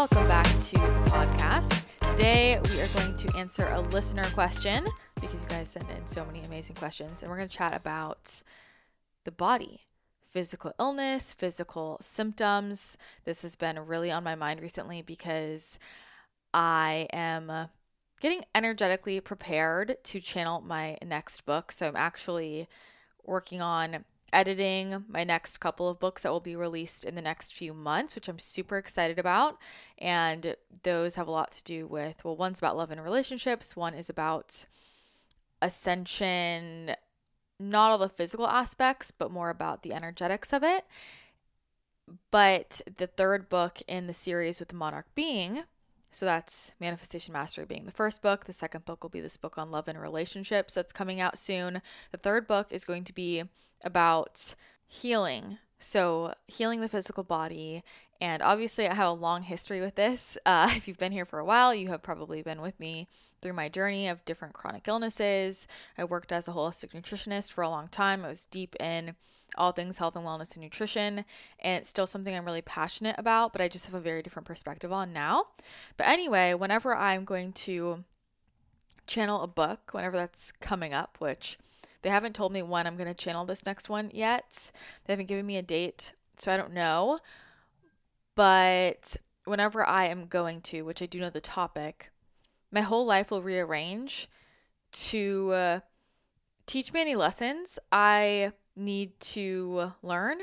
Welcome back to the podcast. Today we are going to answer a listener question because you guys sent in so many amazing questions, and we're going to chat about the body, physical illness, physical symptoms. This has been really on my mind recently because I am getting energetically prepared to channel my next book. So I'm actually working on editing my next couple of books that will be released in the next few months, which I'm super excited about. And those have a lot to do with, well, one's about love and relationships, one is about ascension, not all the physical aspects, but more about the energetics of it. But the third book in the series with the monarch being, so that's Manifestation Mastery being the first book. The second book will be this book on love and relationships that's coming out soon. The third book is going to be about healing. So, healing the physical body. And obviously, I have a long history with this. Uh, if you've been here for a while, you have probably been with me through my journey of different chronic illnesses. I worked as a holistic nutritionist for a long time. I was deep in all things health and wellness and nutrition. And it's still something I'm really passionate about, but I just have a very different perspective on now. But anyway, whenever I'm going to channel a book, whenever that's coming up, which they haven't told me when I'm going to channel this next one yet, they haven't given me a date, so I don't know. But whenever I am going to, which I do know the topic, my whole life will rearrange to uh, teach me any lessons I need to learn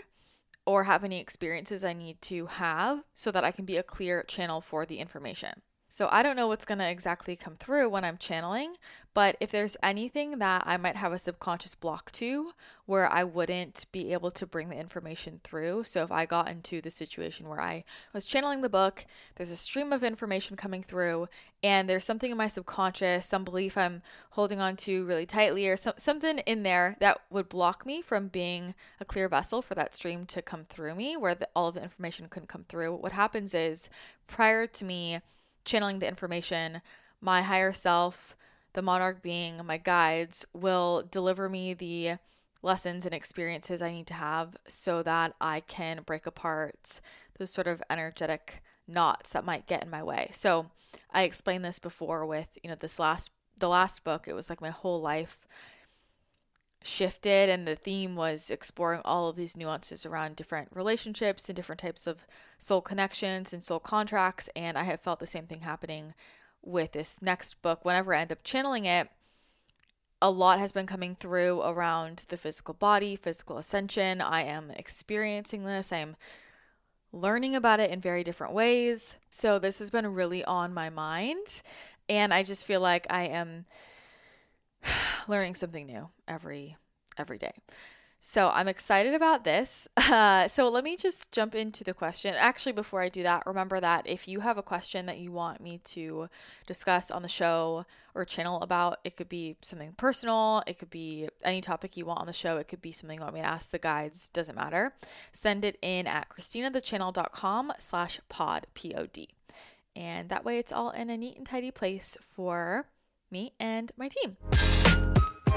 or have any experiences I need to have so that I can be a clear channel for the information. So I don't know what's going to exactly come through when I'm channeling, but if there's anything that I might have a subconscious block to where I wouldn't be able to bring the information through. So if I got into the situation where I was channeling the book, there's a stream of information coming through and there's something in my subconscious, some belief I'm holding on to really tightly or so, something in there that would block me from being a clear vessel for that stream to come through me where the, all of the information couldn't come through. What happens is prior to me channeling the information, my higher self, the monarch being, my guides will deliver me the lessons and experiences I need to have so that I can break apart those sort of energetic knots that might get in my way. So, I explained this before with, you know, this last the last book, it was like my whole life shifted and the theme was exploring all of these nuances around different relationships and different types of soul connections and soul contracts and I have felt the same thing happening with this next book whenever I end up channeling it a lot has been coming through around the physical body, physical ascension. I am experiencing this. I am learning about it in very different ways. So this has been really on my mind and I just feel like I am learning something new every every day. So I'm excited about this. Uh, so let me just jump into the question. Actually, before I do that, remember that if you have a question that you want me to discuss on the show or channel about, it could be something personal, it could be any topic you want on the show, it could be something you want me to ask the guides, doesn't matter. Send it in at christinathechannel.com slash pod, P-O-D. And that way it's all in a neat and tidy place for me and my team.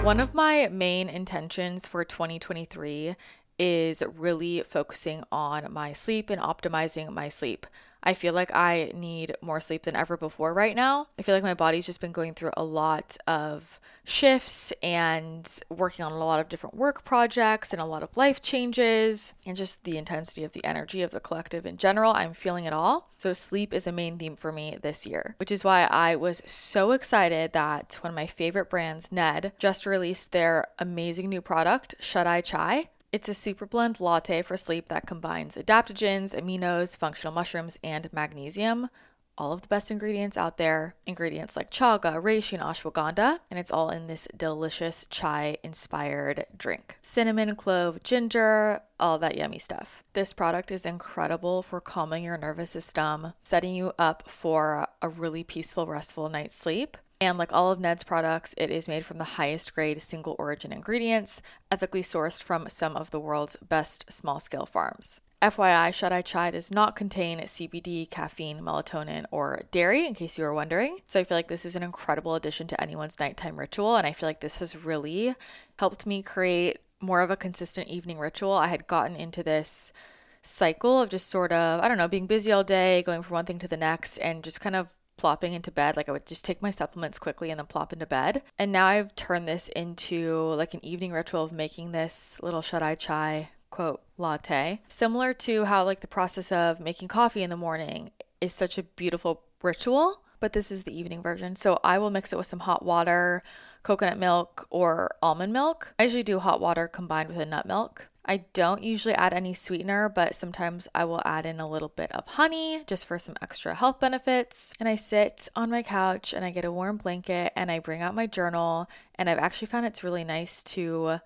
One of my main intentions for 2023 is really focusing on my sleep and optimizing my sleep. I feel like I need more sleep than ever before right now. I feel like my body's just been going through a lot of shifts and working on a lot of different work projects and a lot of life changes and just the intensity of the energy of the collective in general. I'm feeling it all. So, sleep is a main theme for me this year, which is why I was so excited that one of my favorite brands, Ned, just released their amazing new product, Shut Eye Chai. It's a super blend latte for sleep that combines adaptogens, aminos, functional mushrooms, and magnesium. All of the best ingredients out there. Ingredients like chaga, reishi, and ashwagandha. And it's all in this delicious chai inspired drink. Cinnamon, clove, ginger, all that yummy stuff. This product is incredible for calming your nervous system, setting you up for a really peaceful, restful night's sleep. And like all of Ned's products, it is made from the highest grade single origin ingredients, ethically sourced from some of the world's best small scale farms. FYI, Shut Eye Chai does not contain CBD, caffeine, melatonin, or dairy, in case you were wondering. So I feel like this is an incredible addition to anyone's nighttime ritual. And I feel like this has really helped me create more of a consistent evening ritual. I had gotten into this cycle of just sort of, I don't know, being busy all day, going from one thing to the next, and just kind of plopping into bed. Like I would just take my supplements quickly and then plop into bed. And now I've turned this into like an evening ritual of making this little shut eye chai quote latte, similar to how like the process of making coffee in the morning is such a beautiful ritual. But this is the evening version. So I will mix it with some hot water, coconut milk, or almond milk. I usually do hot water combined with a nut milk. I don't usually add any sweetener, but sometimes I will add in a little bit of honey just for some extra health benefits. And I sit on my couch and I get a warm blanket and I bring out my journal. And I've actually found it's really nice to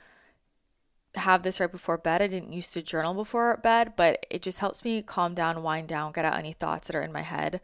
have this right before bed. I didn't used to journal before bed, but it just helps me calm down, wind down, get out any thoughts that are in my head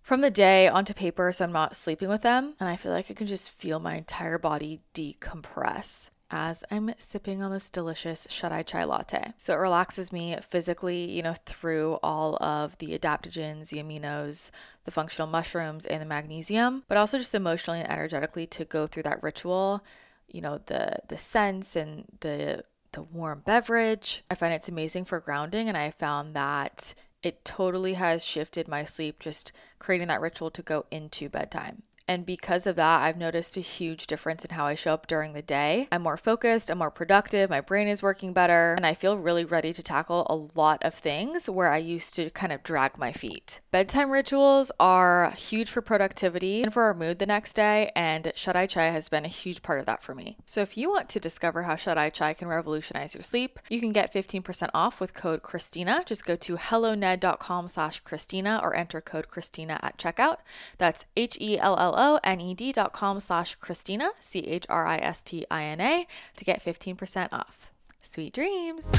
from the day onto paper so I'm not sleeping with them. And I feel like I can just feel my entire body decompress as I'm sipping on this delicious shut eye chai latte. So it relaxes me physically, you know, through all of the adaptogens, the aminos, the functional mushrooms, and the magnesium, but also just emotionally and energetically to go through that ritual, you know, the the scents and the the warm beverage. I find it's amazing for grounding and I found that it totally has shifted my sleep just creating that ritual to go into bedtime. And because of that, I've noticed a huge difference in how I show up during the day. I'm more focused, I'm more productive, my brain is working better, and I feel really ready to tackle a lot of things where I used to kind of drag my feet. Bedtime rituals are huge for productivity and for our mood the next day, and Shut Eye Chai has been a huge part of that for me. So if you want to discover how Shut Eye Chai can revolutionize your sleep, you can get 15% off with code Christina. Just go to helloned.com slash Christina or enter code Christina at checkout. That's H-E-L-L L-O-N-E-D dot com slash Christina, C-H-R-I-S-T-I-N-A, to get 15% off. Sweet dreams.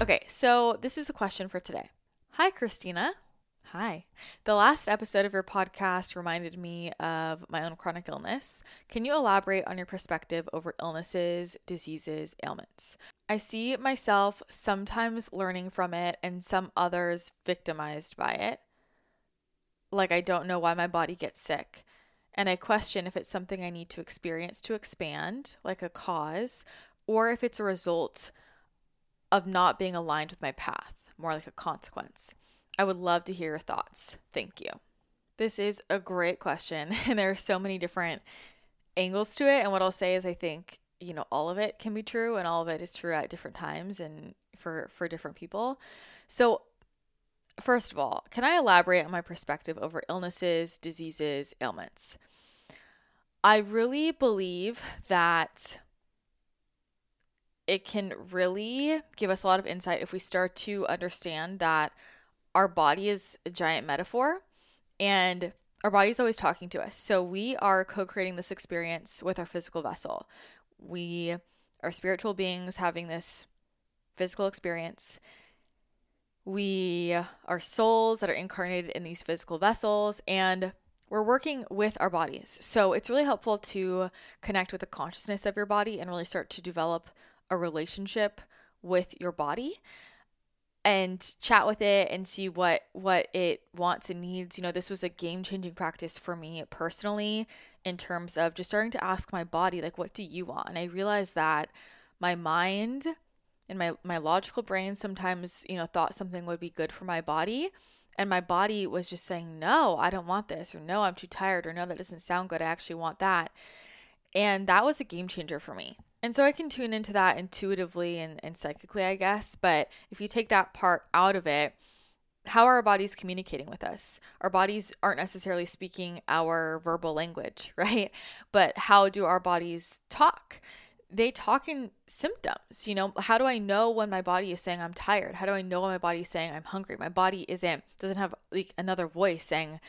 Okay, so this is the question for today. Hi, Christina. Hi. The last episode of your podcast reminded me of my own chronic illness. Can you elaborate on your perspective over illnesses, diseases, ailments? I see myself sometimes learning from it and some others victimized by it like I don't know why my body gets sick. And I question if it's something I need to experience to expand, like a cause, or if it's a result of not being aligned with my path, more like a consequence. I would love to hear your thoughts. Thank you. This is a great question, and there are so many different angles to it. And what I'll say is, I think you know all of it can be true, and all of it is true at different times and for for different people. So First of all, can I elaborate on my perspective over illnesses, diseases, ailments? I really believe that it can really give us a lot of insight if we start to understand that our body is a giant metaphor and our body is always talking to us. So we are co creating this experience with our physical vessel. We are spiritual beings having this physical experience we are souls that are incarnated in these physical vessels and we're working with our bodies. So it's really helpful to connect with the consciousness of your body and really start to develop a relationship with your body and chat with it and see what what it wants and needs. You know, this was a game-changing practice for me personally in terms of just starting to ask my body like what do you want? And I realized that my mind and my my logical brain sometimes you know thought something would be good for my body and my body was just saying no i don't want this or no i'm too tired or no that doesn't sound good i actually want that and that was a game changer for me and so i can tune into that intuitively and, and psychically i guess but if you take that part out of it how are our bodies communicating with us? Our bodies aren't necessarily speaking our verbal language, right? But how do our bodies talk? They talk in symptoms. You know, how do I know when my body is saying I'm tired? How do I know when my body is saying I'm hungry? My body isn't doesn't have like another voice saying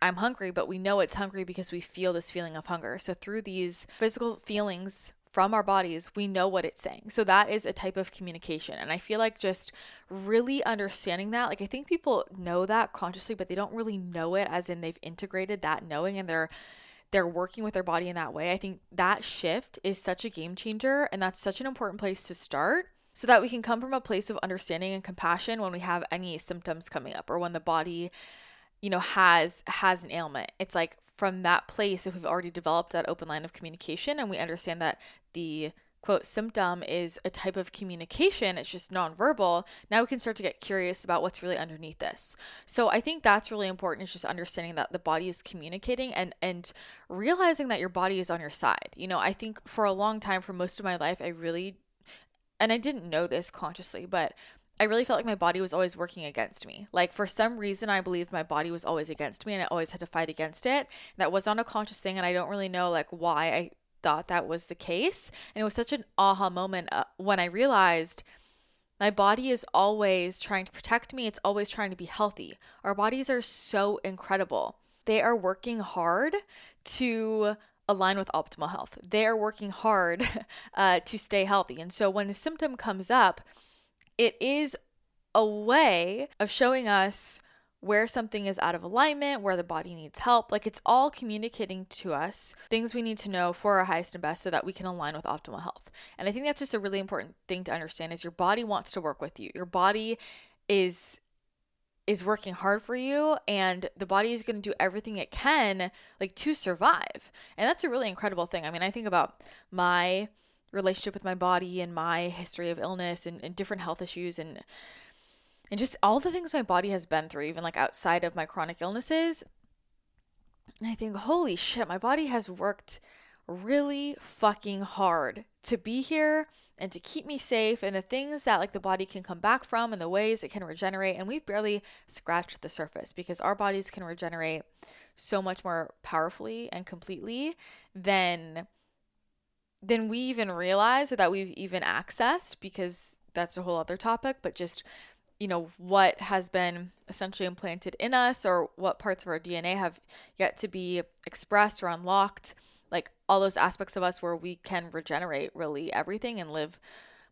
I'm hungry, but we know it's hungry because we feel this feeling of hunger. So through these physical feelings from our bodies, we know what it's saying. So that is a type of communication. And I feel like just really understanding that, like I think people know that consciously, but they don't really know it as in they've integrated that knowing and they're they're working with their body in that way. I think that shift is such a game changer and that's such an important place to start so that we can come from a place of understanding and compassion when we have any symptoms coming up or when the body you know has has an ailment. It's like from that place if we've already developed that open line of communication and we understand that the quote symptom is a type of communication it's just nonverbal now we can start to get curious about what's really underneath this so i think that's really important is just understanding that the body is communicating and and realizing that your body is on your side you know i think for a long time for most of my life i really and i didn't know this consciously but I really felt like my body was always working against me. Like for some reason, I believed my body was always against me, and I always had to fight against it. That was not a conscious thing, and I don't really know like why I thought that was the case. And it was such an aha moment uh, when I realized my body is always trying to protect me, it's always trying to be healthy. Our bodies are so incredible. They are working hard to align with optimal health, they are working hard uh, to stay healthy. And so when a symptom comes up, it is a way of showing us where something is out of alignment, where the body needs help. Like it's all communicating to us things we need to know for our highest and best so that we can align with optimal health. And I think that's just a really important thing to understand is your body wants to work with you. Your body is is working hard for you and the body is going to do everything it can like to survive. And that's a really incredible thing. I mean, I think about my relationship with my body and my history of illness and, and different health issues and and just all the things my body has been through, even like outside of my chronic illnesses. And I think, holy shit, my body has worked really fucking hard to be here and to keep me safe and the things that like the body can come back from and the ways it can regenerate and we've barely scratched the surface because our bodies can regenerate so much more powerfully and completely than than we even realize or that we've even accessed because that's a whole other topic but just you know, what has been essentially implanted in us or what parts of our DNA have yet to be expressed or unlocked. Like all those aspects of us where we can regenerate really everything and live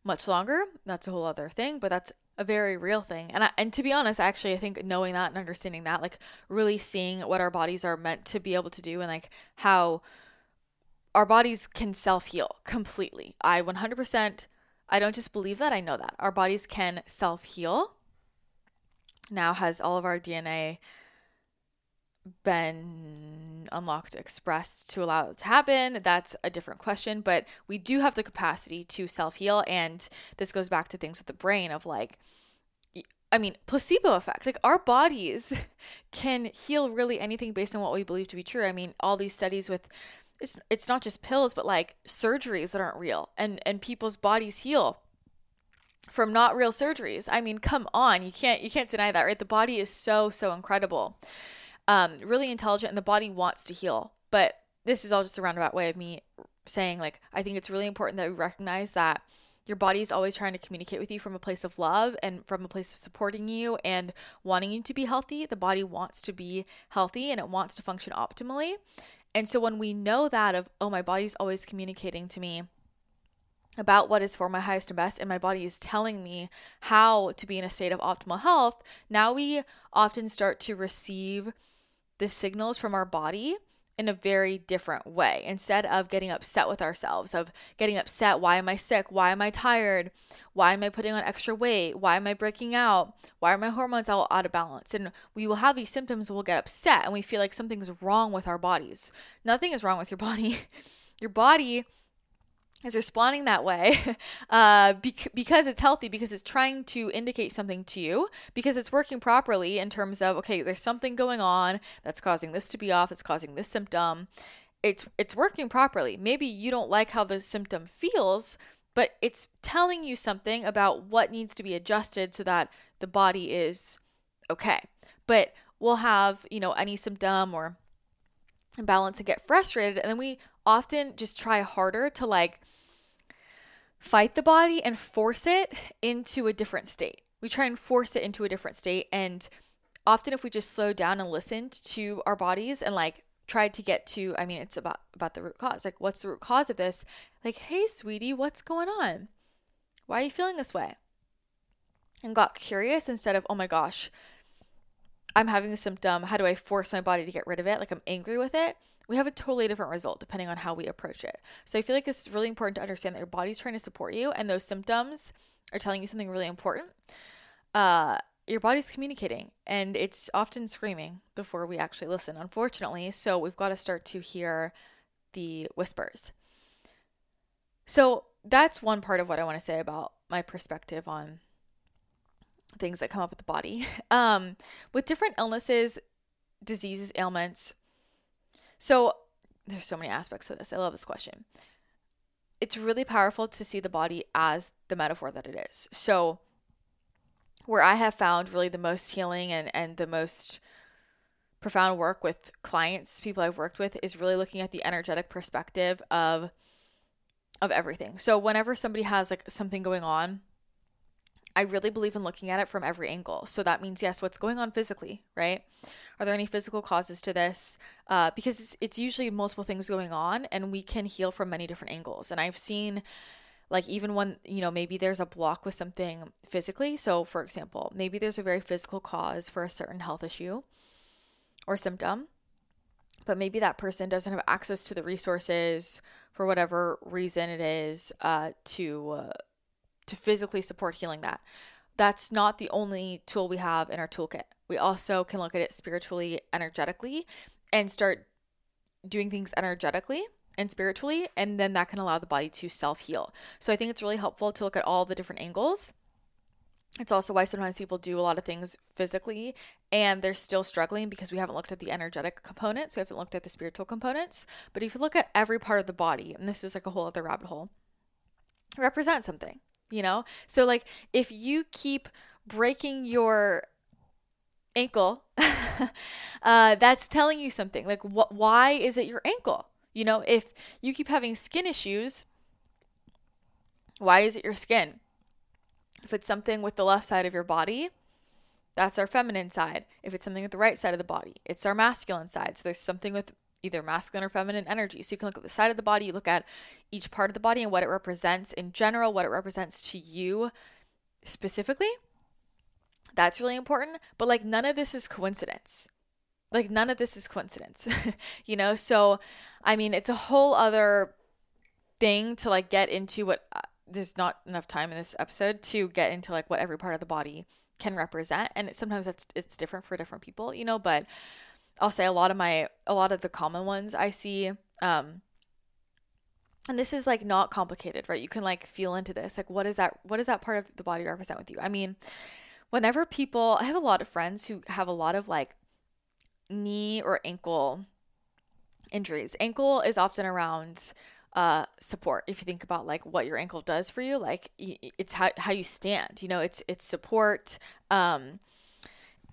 much longer. That's a whole other thing, but that's a very real thing. And I, and to be honest, actually I think knowing that and understanding that, like really seeing what our bodies are meant to be able to do and like how our bodies can self-heal completely. I 100% I don't just believe that, I know that. Our bodies can self-heal now has all of our DNA been unlocked, expressed to allow it to happen? That's a different question, but we do have the capacity to self heal. And this goes back to things with the brain of like, I mean, placebo effect. Like our bodies can heal really anything based on what we believe to be true. I mean, all these studies with it's it's not just pills, but like surgeries that aren't real, and and people's bodies heal from not real surgeries. I mean, come on, you can't you can't deny that, right? The body is so so incredible, um, really intelligent, and the body wants to heal. But this is all just a roundabout way of me saying, like, I think it's really important that we recognize that your body is always trying to communicate with you from a place of love and from a place of supporting you and wanting you to be healthy. The body wants to be healthy and it wants to function optimally. And so when we know that of, oh, my body's always communicating to me about what is for my highest and best, and my body is telling me how to be in a state of optimal health, now we often start to receive the signals from our body in a very different way. Instead of getting upset with ourselves, of getting upset, why am I sick? Why am I tired? Why am I putting on extra weight? Why am I breaking out? Why are my hormones all out of balance? And we will have these symptoms, we'll get upset, and we feel like something's wrong with our bodies. Nothing is wrong with your body. your body is responding that way uh, bec- because it's healthy, because it's trying to indicate something to you, because it's working properly in terms of okay, there's something going on that's causing this to be off, it's causing this symptom. It's it's working properly. Maybe you don't like how the symptom feels, but it's telling you something about what needs to be adjusted so that the body is okay. But we'll have you know any symptom or imbalance and get frustrated, and then we often just try harder to like fight the body and force it into a different state. We try and force it into a different state. And often, if we just slow down and listened to our bodies and like tried to get to, I mean, it's about about the root cause. Like, what's the root cause of this? Like, hey, sweetie, what's going on? Why are you feeling this way? And got curious instead of, oh my gosh, I'm having a symptom. How do I force my body to get rid of it? Like, I'm angry with it we have a totally different result depending on how we approach it. So I feel like it's really important to understand that your body's trying to support you and those symptoms are telling you something really important. Uh, your body's communicating and it's often screaming before we actually listen, unfortunately. So we've got to start to hear the whispers. So that's one part of what I want to say about my perspective on things that come up with the body. Um, with different illnesses, diseases, ailments. So there's so many aspects of this. I love this question. It's really powerful to see the body as the metaphor that it is. So where I have found really the most healing and, and the most profound work with clients, people I've worked with, is really looking at the energetic perspective of of everything. So whenever somebody has like something going on, I really believe in looking at it from every angle. So that means, yes, what's going on physically, right? Are there any physical causes to this? Uh, because it's, it's usually multiple things going on, and we can heal from many different angles. And I've seen, like, even when, you know, maybe there's a block with something physically. So, for example, maybe there's a very physical cause for a certain health issue or symptom, but maybe that person doesn't have access to the resources for whatever reason it is uh, to. Uh, to physically support healing that. That's not the only tool we have in our toolkit. We also can look at it spiritually, energetically, and start doing things energetically and spiritually, and then that can allow the body to self heal. So I think it's really helpful to look at all the different angles. It's also why sometimes people do a lot of things physically and they're still struggling because we haven't looked at the energetic components. We haven't looked at the spiritual components. But if you look at every part of the body, and this is like a whole other rabbit hole, represent something you know? So, like, if you keep breaking your ankle, uh, that's telling you something. Like, what? Why is it your ankle? You know, if you keep having skin issues, why is it your skin? If it's something with the left side of your body, that's our feminine side. If it's something with the right side of the body, it's our masculine side. So there's something with either masculine or feminine energy. So you can look at the side of the body, you look at each part of the body and what it represents in general, what it represents to you specifically. That's really important. But like none of this is coincidence. Like none of this is coincidence. you know? So I mean, it's a whole other thing to like get into what uh, there's not enough time in this episode to get into like what every part of the body can represent and it, sometimes it's it's different for different people, you know, but I'll say a lot of my a lot of the common ones I see um and this is like not complicated, right? You can like feel into this. Like what is that what does that part of the body represent with you? I mean, whenever people I have a lot of friends who have a lot of like knee or ankle injuries. Ankle is often around uh support if you think about like what your ankle does for you like it's how, how you stand you know it's it's support um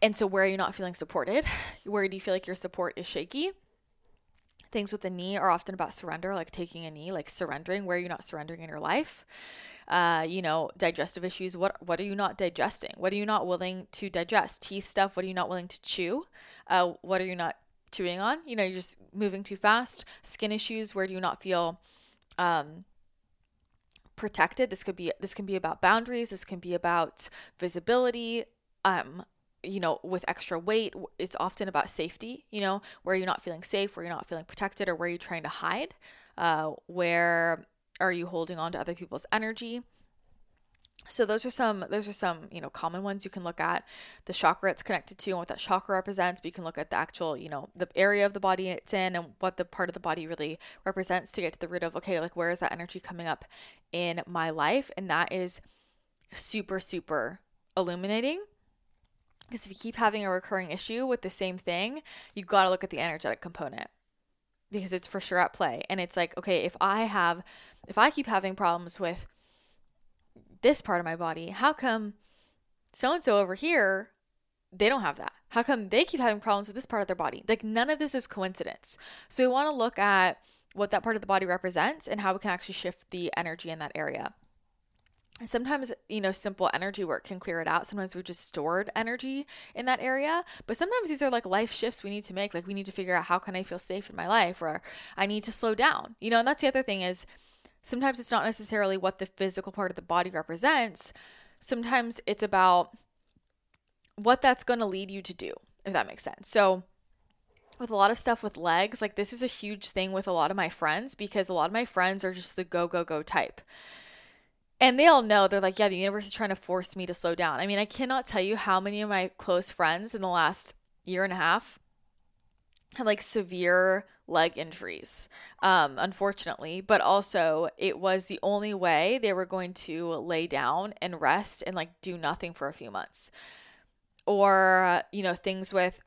and so, where are you not feeling supported? Where do you feel like your support is shaky? Things with the knee are often about surrender, like taking a knee, like surrendering. Where are you not surrendering in your life? Uh, you know, digestive issues. What what are you not digesting? What are you not willing to digest? Teeth stuff. What are you not willing to chew? Uh, what are you not chewing on? You know, you're just moving too fast. Skin issues. Where do you not feel um, protected? This could be this can be about boundaries. This can be about visibility. Um, you know, with extra weight, it's often about safety, you know, where you're not feeling safe, where you're not feeling protected, or where you're trying to hide. Uh, where are you holding on to other people's energy? So those are some those are some, you know, common ones you can look at. The chakra it's connected to and what that chakra represents, but you can look at the actual, you know, the area of the body it's in and what the part of the body really represents to get to the root of okay, like where is that energy coming up in my life? And that is super super illuminating because if you keep having a recurring issue with the same thing, you've got to look at the energetic component because it's for sure at play. And it's like, okay, if I have, if I keep having problems with this part of my body, how come so and so over here, they don't have that? How come they keep having problems with this part of their body? Like, none of this is coincidence. So, we want to look at what that part of the body represents and how we can actually shift the energy in that area sometimes you know simple energy work can clear it out. Sometimes we've just stored energy in that area but sometimes these are like life shifts we need to make. Like we need to figure out how can i feel safe in my life or i need to slow down you know and that's the other thing is sometimes it's not necessarily what the physical part of the body represents. Sometimes it's about what that's going to lead you to do if that makes sense. So with a lot of stuff with legs like this is a huge thing with a lot of my friends because a lot of my friends are just the go go go type and they all know they're like, yeah, the universe is trying to force me to slow down. I mean, I cannot tell you how many of my close friends in the last year and a half had like severe leg injuries, um, unfortunately. But also, it was the only way they were going to lay down and rest and like do nothing for a few months. Or, you know, things with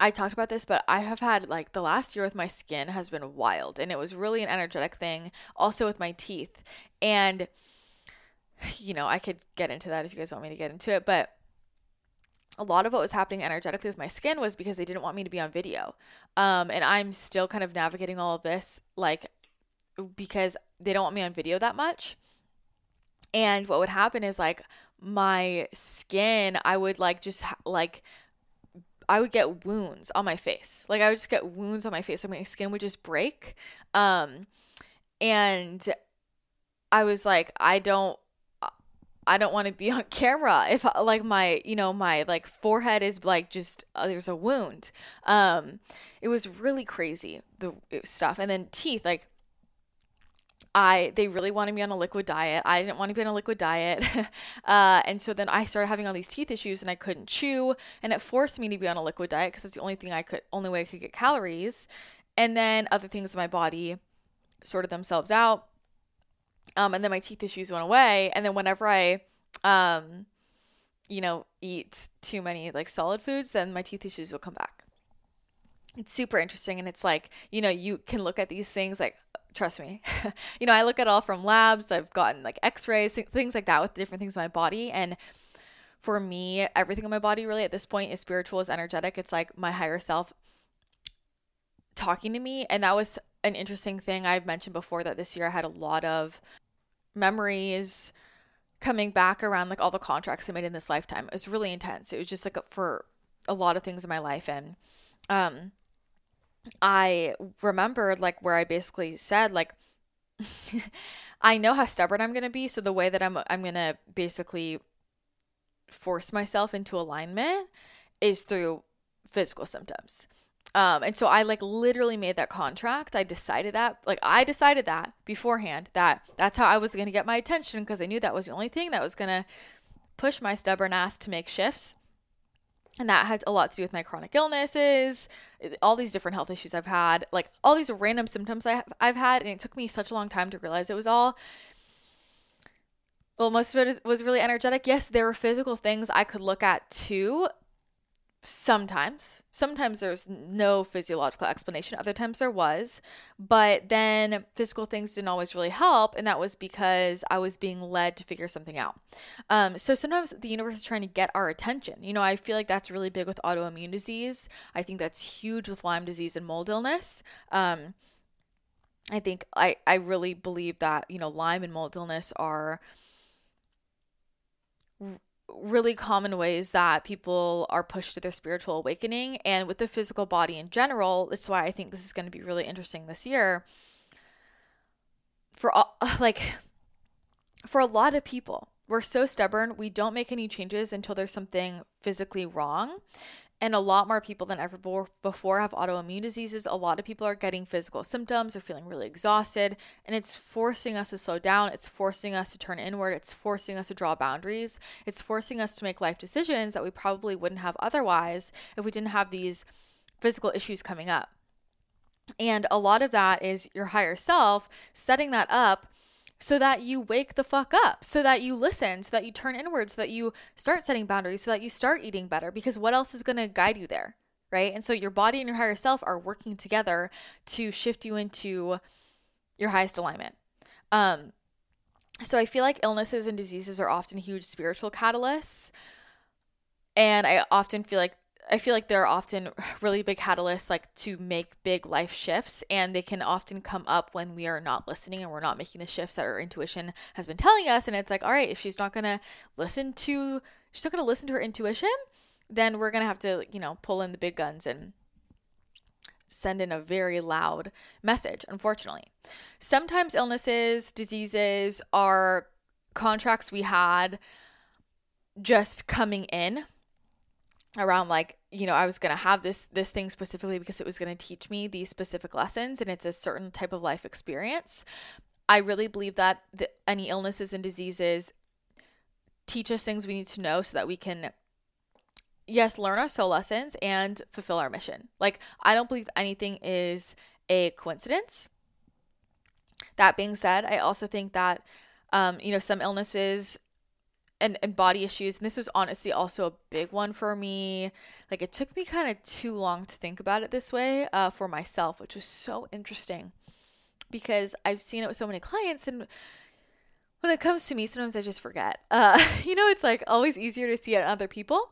I talked about this, but I have had like the last year with my skin has been wild and it was really an energetic thing. Also with my teeth. And, you know, I could get into that if you guys want me to get into it, but a lot of what was happening energetically with my skin was because they didn't want me to be on video. Um, and I'm still kind of navigating all of this, like, because they don't want me on video that much. And what would happen is like my skin, I would like just ha- like I would get wounds on my face. Like I would just get wounds on my face. Like my skin would just break. Um and I was like I don't I don't want to be on camera if like my you know my like forehead is like just uh, there's a wound. Um it was really crazy the stuff. And then teeth like I they really wanted me on a liquid diet. I didn't want to be on a liquid diet, uh, and so then I started having all these teeth issues, and I couldn't chew, and it forced me to be on a liquid diet because it's the only thing I could, only way I could get calories, and then other things in my body sorted themselves out, um, and then my teeth issues went away, and then whenever I, um, you know, eat too many like solid foods, then my teeth issues will come back. It's super interesting, and it's like you know you can look at these things like trust me. you know, I look at all from labs, I've gotten like x-rays, things like that with different things in my body and for me, everything in my body really at this point is spiritual, is energetic. It's like my higher self talking to me and that was an interesting thing I've mentioned before that this year I had a lot of memories coming back around like all the contracts I made in this lifetime. It was really intense. It was just like for a lot of things in my life and um I remembered like where I basically said like I know how stubborn I'm going to be, so the way that I'm I'm going to basically force myself into alignment is through physical symptoms. Um, and so I like literally made that contract. I decided that, like, I decided that beforehand that that's how I was going to get my attention because I knew that was the only thing that was going to push my stubborn ass to make shifts and that had a lot to do with my chronic illnesses all these different health issues i've had like all these random symptoms I have, i've had and it took me such a long time to realize it was all well most of it was really energetic. Yes there were physical things i could look at too sometimes. Sometimes there's no physiological explanation. Other times there was. But then physical things didn't always really help and that was because i was being led to figure something out. Um, so sometimes the universe is trying to get our attention. You know i feel like that's really big with autoimmune disease. I think that's huge with lyme disease and mold illness. Um, i think i i really believe that you know lyme and mold illness are really common ways that people are pushed to their spiritual awakening and with the physical body in general that's why i think this is going to be really interesting this year. For all, like for a lot of people we're so stubborn we don't make any changes until there's something physically wrong and a lot more people than ever before have autoimmune diseases. A lot of people are getting physical symptoms, are feeling really exhausted, and it's forcing us to slow down. It's forcing us to turn inward. It's forcing us to draw boundaries. It's forcing us to make life decisions that we probably wouldn't have otherwise if we didn't have these physical issues coming up. And a lot of that is your higher self setting that up so that you wake the fuck up, so that you listen, so that you turn inward, so that you start setting boundaries, so that you start eating better. Because what else is going to guide you there? Right. And so your body and your higher self are working together to shift you into your highest alignment. Um, so I feel like illnesses and diseases are often huge spiritual catalysts. And I often feel like I feel like they're often really big catalysts like to make big life shifts and they can often come up when we are not listening and we're not making the shifts that our intuition has been telling us and it's like all right if she's not going to listen to she's not going to listen to her intuition then we're going to have to you know pull in the big guns and send in a very loud message unfortunately. Sometimes illnesses diseases are contracts we had just coming in around like you know i was going to have this this thing specifically because it was going to teach me these specific lessons and it's a certain type of life experience i really believe that the, any illnesses and diseases teach us things we need to know so that we can yes, learn our soul lessons and fulfill our mission. Like, I don't believe anything is a coincidence. That being said, I also think that, um, you know, some illnesses and, and body issues, and this was honestly also a big one for me. Like, it took me kind of too long to think about it this way uh, for myself, which was so interesting because I've seen it with so many clients and when it comes to me, sometimes I just forget. Uh, you know, it's like always easier to see it in other people.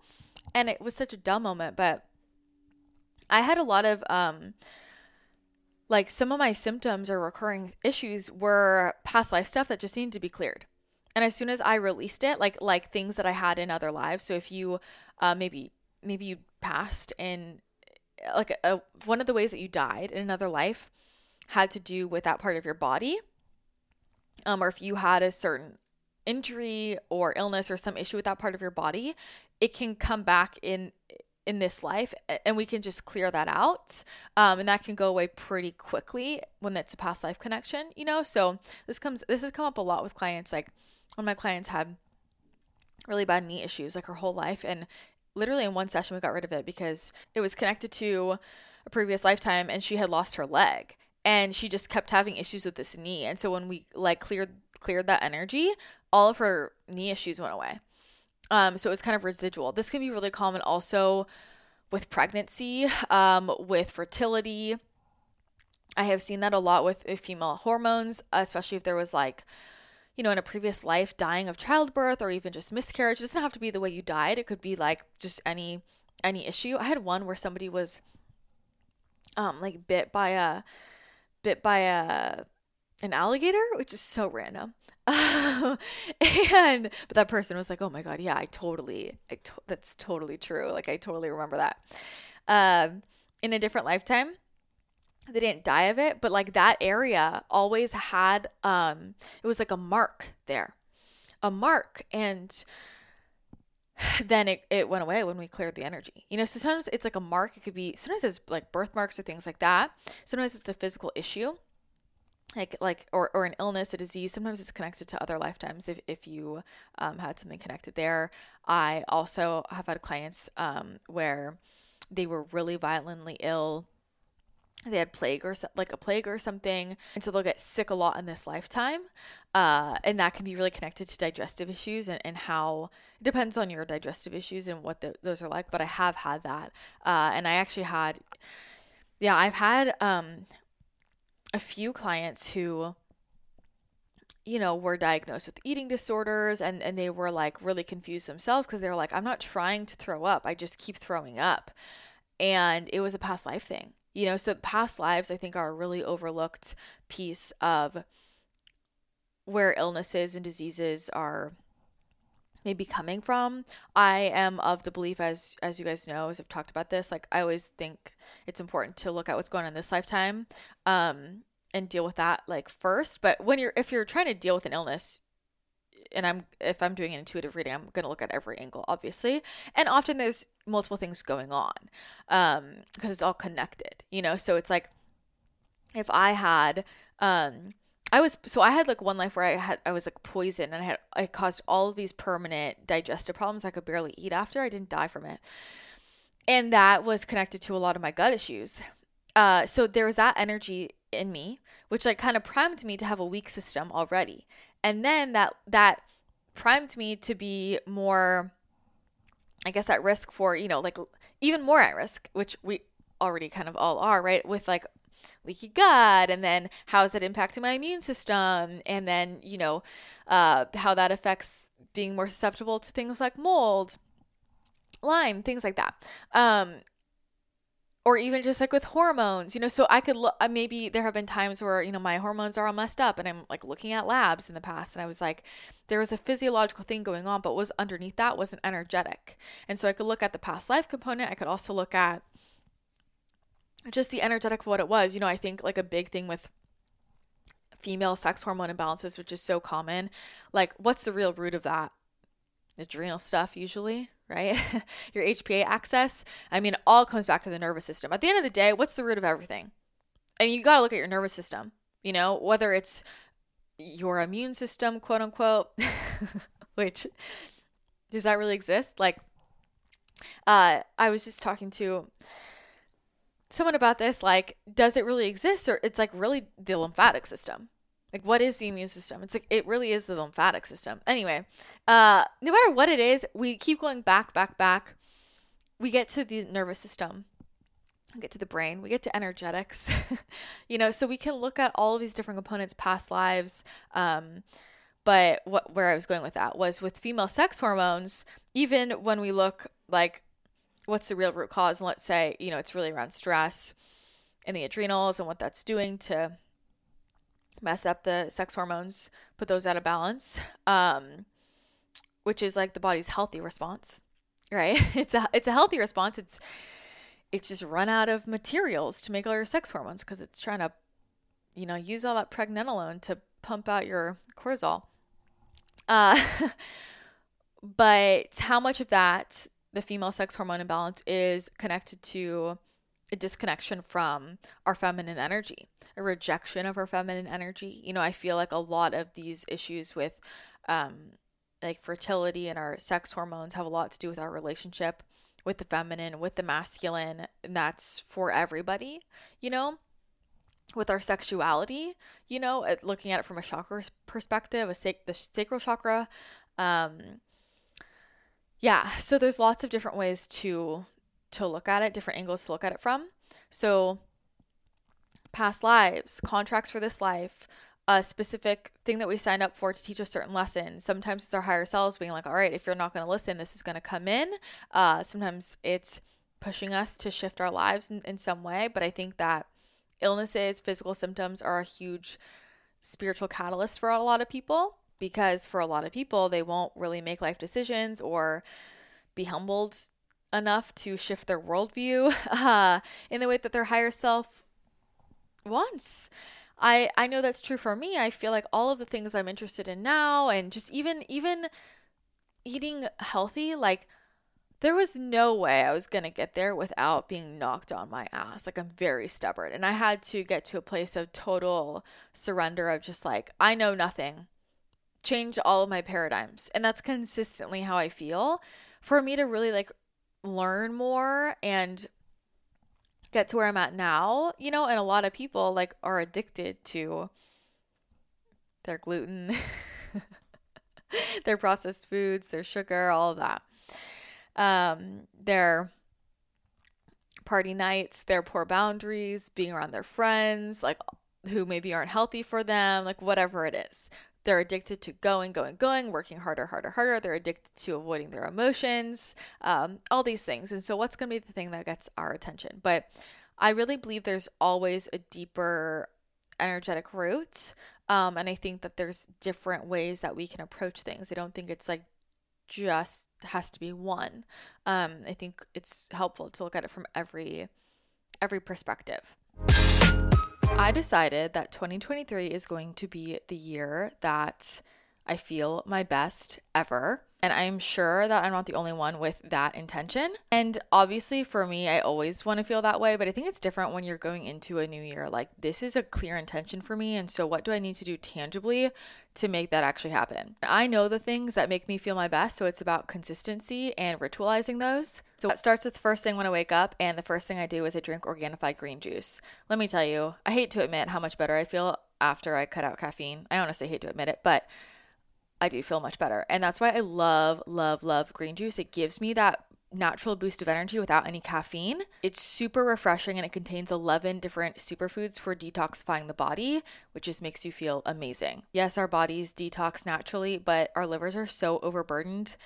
And it was such a dumb moment, but I had a lot of um like some of my symptoms or recurring issues were past life stuff that just needed to be cleared. And as soon as I released it, like like things that I had in other lives, so if you uh, maybe maybe you passed in like a, one of the ways that you died in another life had to do with that part of your body um, or if you had a certain injury or illness or some issue with that part of your body, it can come back in in this life and we can just clear that out um, and that can go away pretty quickly when it's a past life connection you know? So this comes this has come up a lot with clients like when my clients had really bad knee issues like her whole life and literally in one session we got rid of it because it was connected to a previous lifetime and she had lost her leg and she just kept having issues with this knee and so when we like cleared cleared that energy all of her knee issues went away. Um so it was kind of residual. This can be really common also with pregnancy um with fertility. I have seen that a lot with female hormones especially if there was like you know, in a previous life, dying of childbirth or even just miscarriage. It doesn't have to be the way you died. It could be like just any any issue. I had one where somebody was um like bit by a bit by a an alligator, which is so random. and but that person was like, "Oh my god, yeah, I totally, I to- that's totally true. Like I totally remember that." Um, in a different lifetime, they didn't die of it, but like that area always had um, it was like a mark there, a mark, and then it, it went away when we cleared the energy. You know, so sometimes it's like a mark. It could be sometimes it's like birthmarks or things like that. Sometimes it's a physical issue, like like or, or an illness, a disease. Sometimes it's connected to other lifetimes. If if you um, had something connected there, I also have had clients um, where they were really violently ill they had plague or like a plague or something and so they'll get sick a lot in this lifetime uh, and that can be really connected to digestive issues and, and how it depends on your digestive issues and what the, those are like but i have had that uh, and i actually had yeah i've had um, a few clients who you know were diagnosed with eating disorders and and they were like really confused themselves because they were like i'm not trying to throw up i just keep throwing up. And it was a past life thing you know, so past lives, I think, are a really overlooked piece of where illnesses and diseases are maybe coming from. I am of the belief as as you guys know, as I've talked about this, like I always think it's important to look at what's going on in this lifetime um and deal with that like first. But when you're if you're trying to deal with an illness, and I'm if I'm doing an intuitive reading, I'm going to look at every angle, obviously. And often there's multiple things going on um because it's all connected, you know. So it's like if I had um I was so I had like one life where I had I was like poisoned and I had I caused all of these permanent digestive problems. I could barely eat after. I didn't die from it. And that was connected to a lot of my gut issues. Uh so there was that energy in me, which like kind of primed me to have a weak system already and then that that primed me to be more i guess at risk for you know like even more at risk which we already kind of all are right with like leaky gut and then how is that impacting my immune system? And then you know uh, how that affects being more susceptible to things like mold lyme things like that. Um, or even just like with hormones, you know. So I could look, uh, maybe there have been times where, you know, my hormones are all messed up and I'm like looking at labs in the past and I was like, there was a physiological thing going on, but was underneath that was an energetic. And so I could look at the past life component. I could also look at just the energetic of what it was. You know, I think like a big thing with female sex hormone imbalances, which is so common, like what's the real root of that? Adrenal stuff, usually, right? your HPA axis. I mean, all comes back to the nervous system. At the end of the day, what's the root of everything? I mean, you got to look at your nervous system, you know, whether it's your immune system, quote unquote, which does that really exist? Like, Uh, I was just talking to someone about this. Like, does it really exist, or it's like really the lymphatic system? Like, what is the immune system? It's like it really is the lymphatic system. Anyway, uh, no matter what it is, we keep going back, back, back. We get to the nervous system we get to the brain, we get to energetics, you know, so we can look at all of these different components, past lives. Um, but what where I was going with that was with female sex hormones, even when we look like what's the real root cause, and let's say, you know, it's really around stress and the adrenals and what that's doing to mess up the sex hormones, put those out of balance. Um, which is like the body's healthy response, right? It's a it's a healthy response. It's it's just run out of materials to make all your sex hormones because it's trying to, you know, use all that pregnenolone to pump out your cortisol. Uh, but how much of that, the female sex hormone imbalance, is connected to a disconnection from our feminine energy, a rejection of our feminine energy? You know, I feel like a lot of these issues with, um, like fertility and our sex hormones have a lot to do with our relationship with the feminine, with the masculine, and that's for everybody, you know? With our sexuality, you know, looking at it from a chakra perspective, a sac- the sacral chakra. Um, yeah, so there's lots of different ways to to look at it, different angles to look at it from. So past lives, contracts for this life, a specific thing that we signed up for to teach a certain lesson. Sometimes it's our higher selves being like, all right, if you're not going to listen, this is going to come in. Uh, sometimes it's pushing us to shift our lives in, in some way. But I think that illnesses, physical symptoms are a huge spiritual catalyst for a lot of people because for a lot of people, they won't really make life decisions or be humbled enough to shift their worldview uh, in the way that their higher self wants. I I know that's true for me. I feel like all of the things I'm interested in now and just even even eating healthy like there was no way I was going to get there without being knocked on my ass. Like I'm very stubborn and I had to get to a place of total surrender of just like I know nothing. Change all of my paradigms. And that's consistently how I feel. For me to really like learn more and get to where I'm at now, you know, and a lot of people like are addicted to their gluten, their processed foods, their sugar, all that. Um, their party nights, their poor boundaries, being around their friends, like who maybe aren't healthy for them, like whatever it is. They're addicted to going, going, going, working harder, harder, harder. They're addicted to avoiding their emotions, um, all these things. And so, what's going to be the thing that gets our attention? But I really believe there's always a deeper energetic root. Um, and I think that there's different ways that we can approach things. I don't think it's like just has to be one. Um, I think it's helpful to look at it from every every perspective. I decided that 2023 is going to be the year that I feel my best ever. And I'm sure that I'm not the only one with that intention. And obviously, for me, I always want to feel that way, but I think it's different when you're going into a new year. Like, this is a clear intention for me. And so, what do I need to do tangibly to make that actually happen? I know the things that make me feel my best. So, it's about consistency and ritualizing those. So, it starts with the first thing when I wake up. And the first thing I do is I drink Organifi green juice. Let me tell you, I hate to admit how much better I feel after I cut out caffeine. I honestly hate to admit it, but I do feel much better. And that's why I love, love, love green juice. It gives me that natural boost of energy without any caffeine. It's super refreshing and it contains 11 different superfoods for detoxifying the body, which just makes you feel amazing. Yes, our bodies detox naturally, but our livers are so overburdened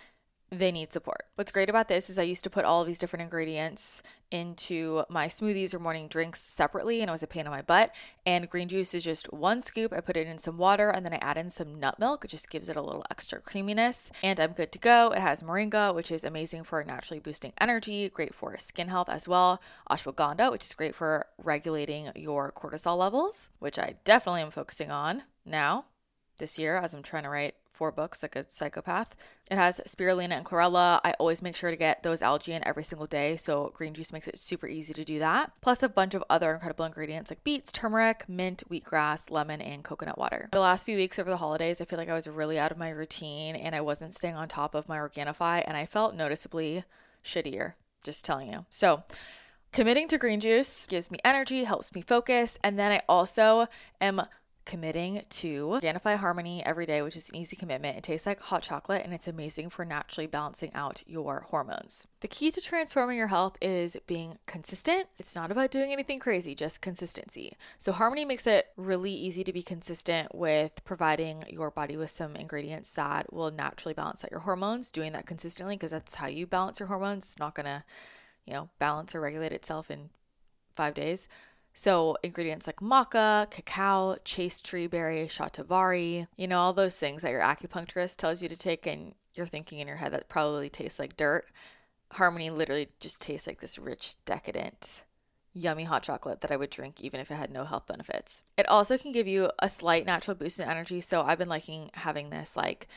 they need support. What's great about this is I used to put all of these different ingredients into my smoothies or morning drinks separately and it was a pain in my butt. And green juice is just one scoop. I put it in some water and then I add in some nut milk. It just gives it a little extra creaminess and I'm good to go. It has moringa, which is amazing for naturally boosting energy, great for skin health as well. Ashwagandha, which is great for regulating your cortisol levels, which I definitely am focusing on now this year as I'm trying to write four books like a psychopath. It has spirulina and chlorella. I always make sure to get those algae in every single day, so green juice makes it super easy to do that. Plus a bunch of other incredible ingredients like beets, turmeric, mint, wheatgrass, lemon, and coconut water. The last few weeks over the holidays, I feel like I was really out of my routine and I wasn't staying on top of my Organifi, and I felt noticeably shittier. Just telling you. So, committing to green juice gives me energy, helps me focus, and then I also am committing to Organifi Harmony every day, which is an easy commitment. It tastes like hot chocolate and it's amazing for naturally balancing out your hormones. The key to transforming your health is being consistent. It's not about doing anything crazy, just consistency. So, Harmony makes it really easy to be consistent with providing your body with some ingredients that will naturally balance out your hormones, doing that consistently because that's how you balance your hormones. It's not going to, you know, balance or regulate itself in five days. So, ingredients like maca, cacao, chaste tree berry, shatavari, you know, all those things that your acupuncturist tells you to take, and you're thinking in your head that probably tastes like dirt. Harmony literally just tastes like this rich, decadent, yummy hot chocolate that I would drink even if it had no health benefits. It also can give you a slight natural boost in energy. So, I've been liking having this like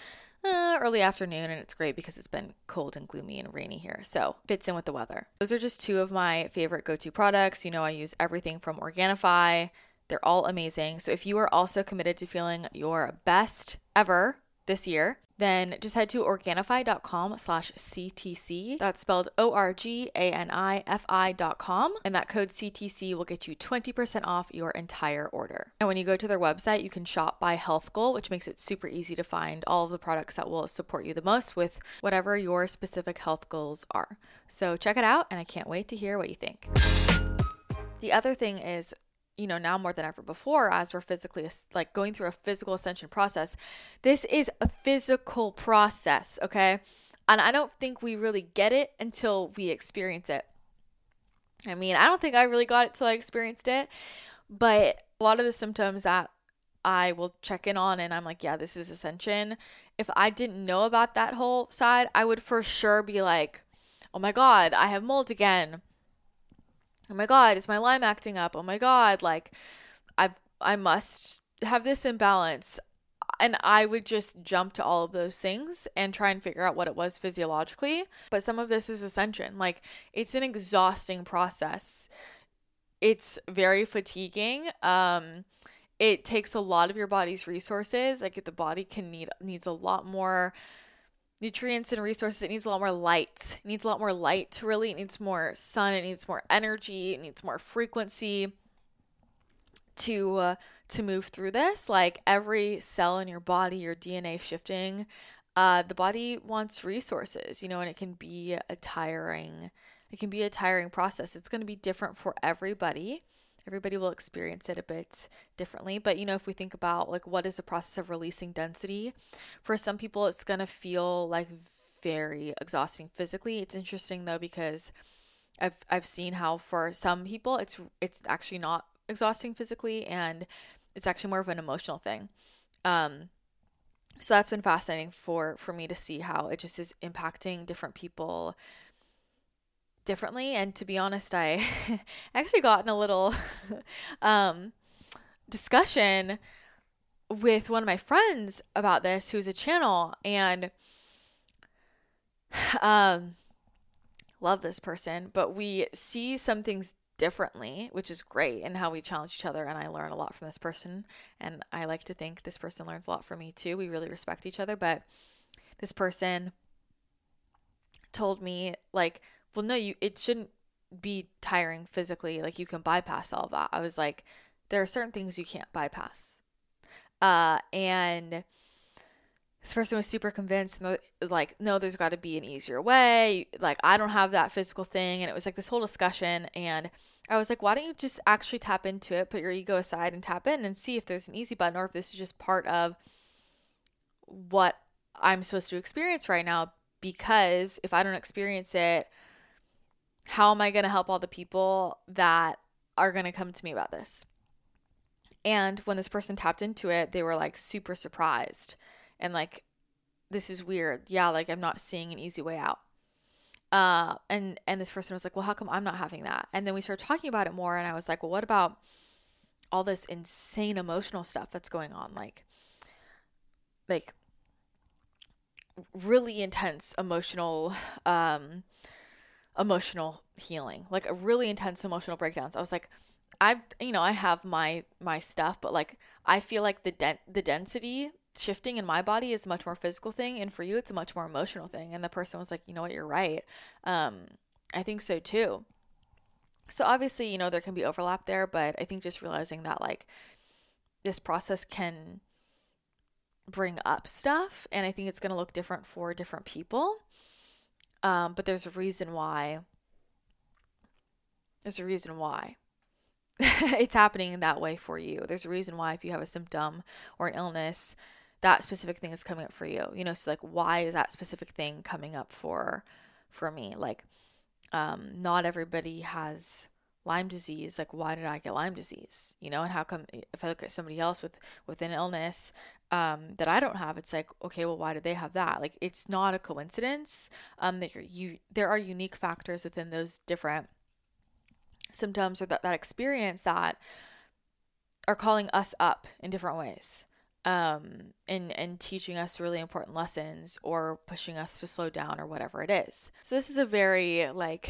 uh, early afternoon, and it's great because it's been cold and gloomy and rainy here. So fits in with the weather. Those are just two of my favorite go to products. You know, I use everything from Organifi, they're all amazing. So if you are also committed to feeling your best ever this year, then just head to Organifi.com slash CTC. That's spelled O-R-G-A-N-I-F-I dot com. And that code CTC will get you 20% off your entire order. And when you go to their website, you can shop by health goal, which makes it super easy to find all of the products that will support you the most with whatever your specific health goals are. So check it out, and I can't wait to hear what you think. The other thing is you know, now more than ever before, as we're physically like going through a physical ascension process, this is a physical process, okay? And I don't think we really get it until we experience it. I mean, I don't think I really got it till I experienced it, but a lot of the symptoms that I will check in on and I'm like, yeah, this is ascension. If I didn't know about that whole side, I would for sure be like, oh my God, I have mold again oh my god is my Lyme acting up oh my god like I've i must have this imbalance and I would just jump to all of those things and try and figure out what it was physiologically. But some of this is ascension. Like, it's an exhausting process. It's very fatiguing. Um, it takes a lot of your body's resources. Like, the body can need needs a lot more nutrients and resources. It needs a lot more light. It needs a lot more light, really. It needs more sun. It needs more energy. It needs more frequency to uh, to move through this. Like every cell in your body, your DNA shifting. Uh, the body wants resources, you know, and it can be a tiring. It can be a tiring process. It's going to be different for everybody everybody will experience it a bit differently. But you know if we think about like what is the process of releasing density for some people it's going to feel like very exhausting physically. It's interesting though because I've I've seen how for some people it's it's actually not exhausting physically and it's actually more of an emotional thing. Um so that's been fascinating for for me to see how it just is impacting different people differently. And to be honest, I actually got in a little um, discussion with one of my friends about this, who's a channel, and um, love this person, but we see some things differently, which is great, and how we challenge each other. And I learn a lot from this person, and I like to think this person learns a lot from me too. We really respect each other, but this person told me like well no you it shouldn't be tiring physically like you can bypass all that. I was like there are certain things you can't bypass. Uh and this person was super convinced and like no there's got to be an easier way. Like i don't have that physical thing. And it was like this whole discussion. And i was like why don't you just actually tap into it put your ego aside and tap in and see if there's an easy button or if this is just part of what i'm supposed to experience right now. Because if i don't experience it how am I going to help all the people that are going to come to me about this? And when this person tapped into it, they were like super surprised and like, this is weird. Yeah, like I'm not seeing an easy way out. Uh, and and this person was like, well, how come I'm not having that? And then we started talking about it more, and I was like, well, what about all this insane emotional stuff that's going on, like, like really intense emotional um emotional healing, like a really intense emotional breakdowns. I was like, I've you know I have my my stuff, but like I feel like the dent the density shifting in my body is a much more physical thing and for you it's a much more emotional thing. And the person was like you know what? You're right. Um i think so too. So obviously you know there can be overlap there but i think just realizing that like this process can bring up stuff and i think it's going to look different for different people um but there's a reason why there's a reason why it's happening that way for you. There's a reason why if you have a symptom or an illness, that specific thing is coming up for you. You know, so like why is that specific thing coming up for for me? Like um not everybody has Lyme disease. Like why did I get Lyme disease? You know, and how come if I look at somebody else with with an illness um that I don't have, it's like okay, well why do they have that? Like it's not a coincidence um that you there are unique factors within those different symptoms or that, that experience that are calling us up in different ways um, and, and teaching us really important lessons or pushing us to slow down or whatever it is. So, this is a very, like,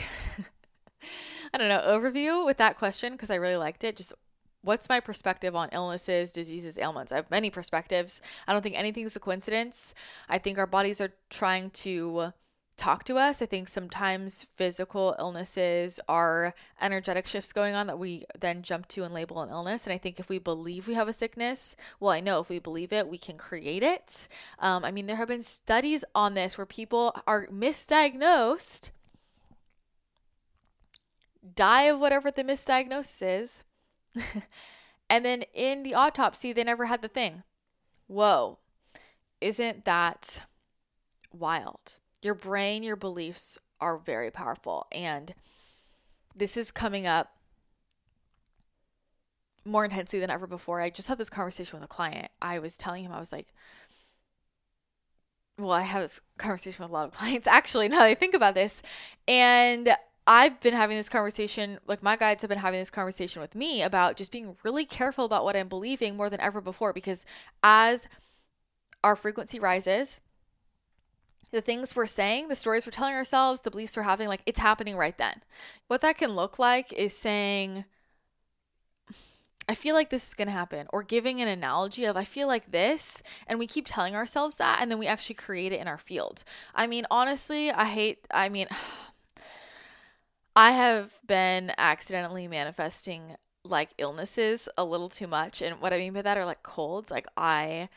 I don't know, overview with that question because I really liked it. Just what's my perspective on illnesses, diseases, ailments? I have many perspectives. I don't think anything's a coincidence. I think our bodies are trying to talk to us. I think sometimes physical illnesses are energetic shifts going on that we then jump to and label an illness. And I think if we believe we have a sickness, well, I know if we believe it, we can create it. Um, I mean, there have been studies on this where people are misdiagnosed, die of whatever the misdiagnosis is, and then in the autopsy, they never had the thing. Whoa, isn't that wild? Your brain, your beliefs are very powerful. And this is coming up more intensely than ever before. I just had this conversation with a client. I was telling him, I was like, well, I have this conversation with a lot of clients actually, now that I think about this. And I've been having this conversation, like my guides have been having this conversation with me about just being really careful about what I'm believing more than ever before because as our frequency rises, the things we're saying, the stories we're telling ourselves, the beliefs we're having, like it's happening right then. What that can look like is saying, I feel like this is going to happen, or giving an analogy of, I feel like this, and we keep telling ourselves that, and then we actually create it in our field. I mean, honestly, I hate, I mean, I have been accidentally manifesting like illnesses a little too much. And what I mean by that are like colds. Like, I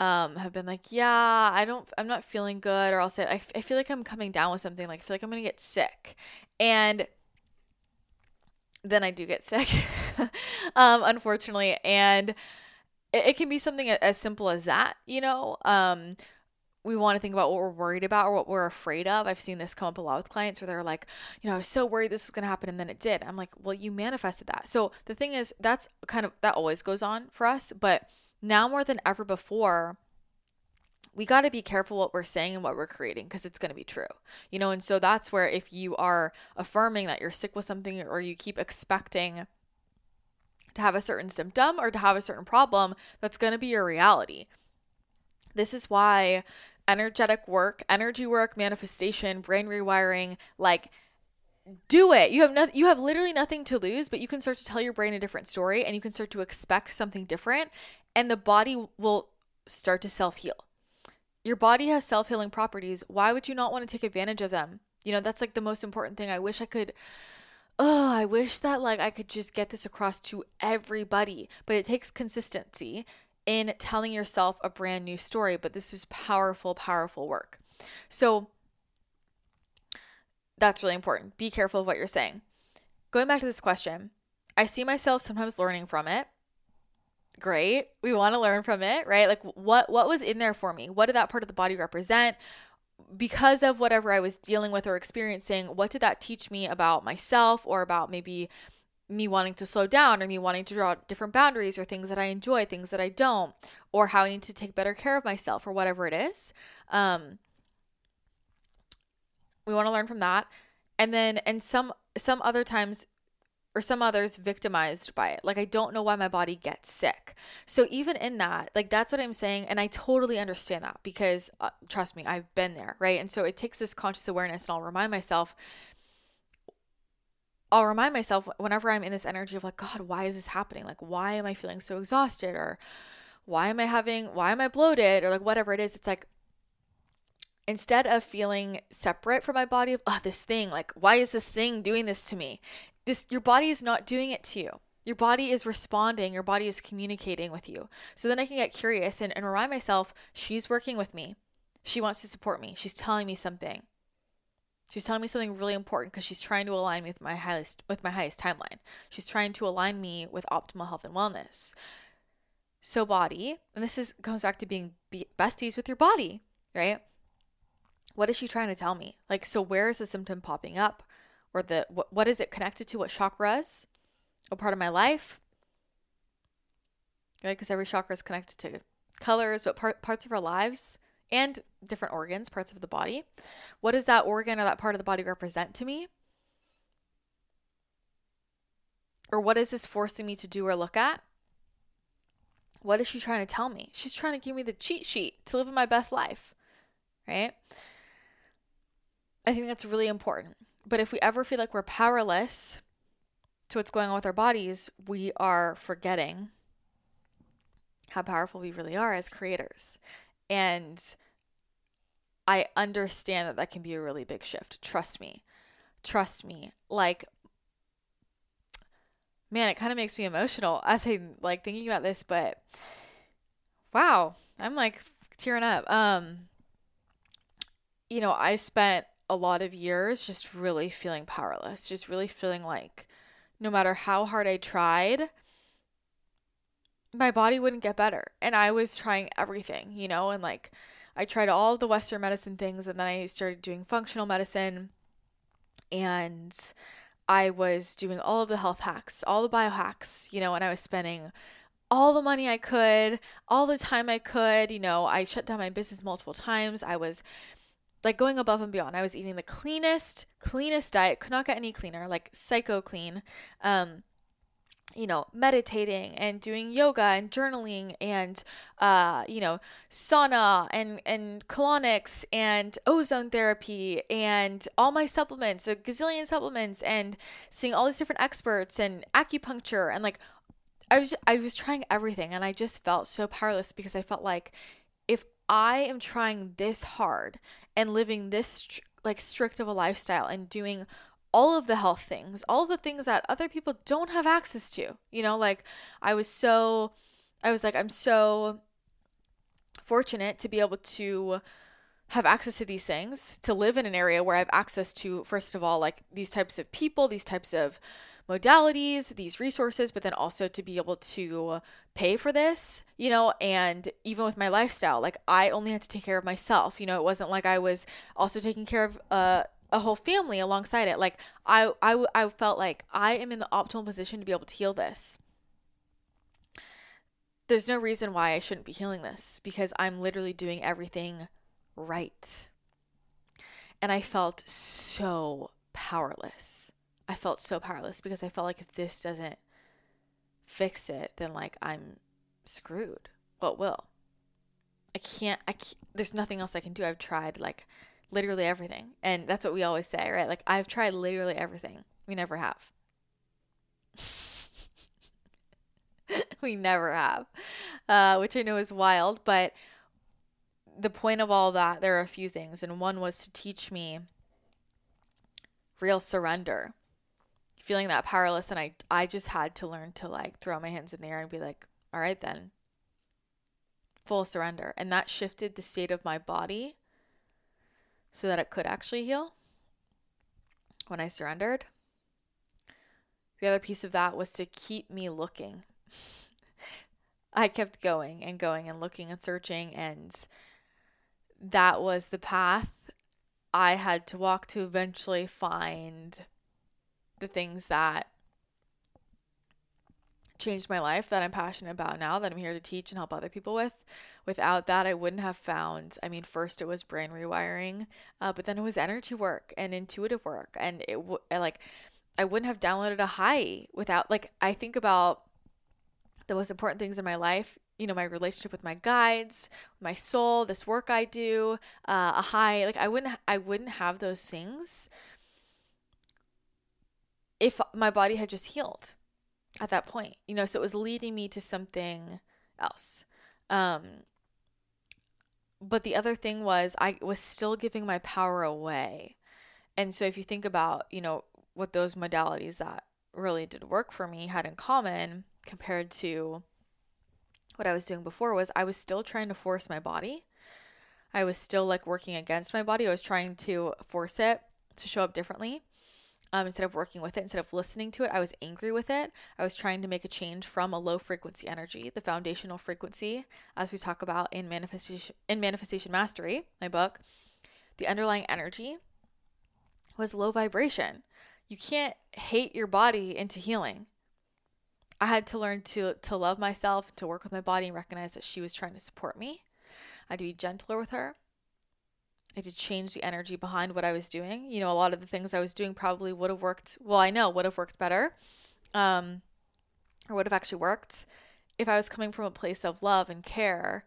um, have been like, yeah, I don't, I'm not feeling good, or I'll say, I, I feel like I'm coming down with something, like I feel like I'm gonna get sick, and then I do get sick, um, unfortunately, and it, it, can be something as simple as that, you know. Um, we want to think about what we're worried about or what we're afraid of. I've seen this come up a lot with clients where they're like, you know, I was so worried this was going to happen and then it did. I'm like, well, you manifested that. So the thing is, that's kind of, that always goes on for us. But now more than ever before, we got to be careful what we're saying and what we're creating because it's going to be true. You know, and so that's where if you are affirming that you're sick with something or you keep expecting to have a certain symptom or to have a certain problem, that's going to be your reality. This is why energetic work, energy work, manifestation, brain rewiring, like do it. You have no, you have literally nothing to lose, but you can start to tell your brain a different story and you can start to expect something different and the body will start to self heal. Your body has self healing properties. Why would you not want to take advantage of them? You know, that's like the most important thing. I wish I could. Oh, I wish that like I could just get this across to everybody, but it takes consistency in telling yourself a brand new story. But this is powerful, powerful work. So that's really important. Be careful of what you're saying. Going back to this question, I see myself sometimes learning from it great. We want to learn from it, right? Like what what was in there for me? What did that part of the body represent? Because of whatever I was dealing with or experiencing, what did that teach me about myself or about maybe me wanting to slow down or me wanting to draw different boundaries or things that I enjoy, things that I don't, or how I need to take better care of myself or whatever it is. Um, we want to learn from that. And then and some some other times or some others victimized by it. Like, I don't know why my body gets sick. So, even in that, like, that's what I'm saying. And I totally understand that because, uh, trust me, I've been there, right? And so it takes this conscious awareness, and I'll remind myself. I'll remind myself whenever I'm in this energy of like, God, why is this happening? Like, why am I feeling so exhausted? Or why am I having, why am I bloated or like whatever it is, it's like, instead of feeling separate from my body of, oh, this thing, like, why is this thing doing this to me? This, your body is not doing it to you. Your body is responding, your body is communicating with you. So then I can get curious and, and remind myself, she's working with me. She wants to support me. She's telling me something. She's telling me something really important because she's trying to align me with my highest with my highest timeline. She's trying to align me with optimal health and wellness. So body, and this is comes back to being besties with your body, right? What is she trying to tell me? Like, so where is the symptom popping up, or the what, what is it connected to? What chakras? A part of my life? Right, because every chakra is connected to colors, but part, parts of our lives and different organs, parts of the body. What does that organ or that part of the body represent to me? Or what is this forcing me to do or look at? What is she trying to tell me? She's trying to give me the cheat sheet to live my best life, right? I think that's really important. But if we ever feel like we're powerless to what's going on with our bodies, we are forgetting how powerful we really are as creators. And I understand that that can be a really big shift. Trust me. Trust me. Like, man, it kind of makes me emotional as I'm like thinking about this, but wow, I'm like tearing up. Um, you know, I spent a lot of years just really feeling powerless, just really feeling like no matter how hard I tried, my body wouldn't get better. And I was trying everything, you know, and like I tried all the Western medicine things and then I started doing functional medicine and I was doing all of the health hacks, all the biohacks, you know, and I was spending all the money I could, all the time I could, you know, I shut down my business multiple times. I was like going above and beyond. I was eating the cleanest, cleanest diet, could not get any cleaner, like psycho clean. Um, you know, meditating and doing yoga and journaling and, uh, you know, sauna and, and colonics and ozone therapy and all my supplements, a gazillion supplements and seeing all these different experts and acupuncture and like, I was, I was trying everything and I just felt so powerless because I felt like if I am trying this hard and living this like strict of a lifestyle and doing all of the health things, all the things that other people don't have access to. You know, like I was so, I was like, I'm so fortunate to be able to have access to these things, to live in an area where I have access to, first of all, like these types of people, these types of modalities, these resources, but then also to be able to pay for this, you know, and even with my lifestyle, like I only had to take care of myself. You know, it wasn't like I was also taking care of, uh, a whole family alongside it. Like I, I, I felt like I am in the optimal position to be able to heal this. There's no reason why I shouldn't be healing this because I'm literally doing everything right. And I felt so powerless. I felt so powerless because I felt like if this doesn't fix it, then like I'm screwed. What will? I can't, I can't, there's nothing else I can do. I've tried like literally everything. And that's what we always say, right? Like, I've tried literally everything. We never have. we never have, uh, which I know is wild. But the point of all that, there are a few things. And one was to teach me real surrender, feeling that powerless. And I, I just had to learn to like throw my hands in the air and be like, all right, then full surrender. And that shifted the state of my body so that it could actually heal when I surrendered. The other piece of that was to keep me looking. I kept going and going and looking and searching, and that was the path I had to walk to eventually find the things that changed my life that I'm passionate about now that I'm here to teach and help other people with. Without that, I wouldn't have found. I mean, first it was brain rewiring, uh, but then it was energy work and intuitive work, and it w- like I wouldn't have downloaded a high without like I think about the most important things in my life. You know, my relationship with my guides, my soul, this work I do, uh, a high. Like I wouldn't, I wouldn't have those things if my body had just healed at that point, you know, so it was leading me to something else. Um, but the other thing was I was still giving my power away. And so if you think about, you know, what those modalities that really did work for me had in common compared to what I was doing before was I was still trying to force my body. I was still like working against my body. I was trying to force it to show up differently. Um, instead of working with it, instead of listening to it, I was angry with it. I was trying to make a change from a low frequency energy, the foundational frequency, as we talk about in manifestation in manifestation mastery, my book. The underlying energy was low vibration. You can't hate your body into healing. I had to learn to to love myself, to work with my body and recognize that she was trying to support me. I had to be gentler with her. I to change the energy behind what I was doing. You know, a lot of the things I was doing probably would have worked, well, I know would have worked better. Um or would have actually worked if I was coming from a place of love and care,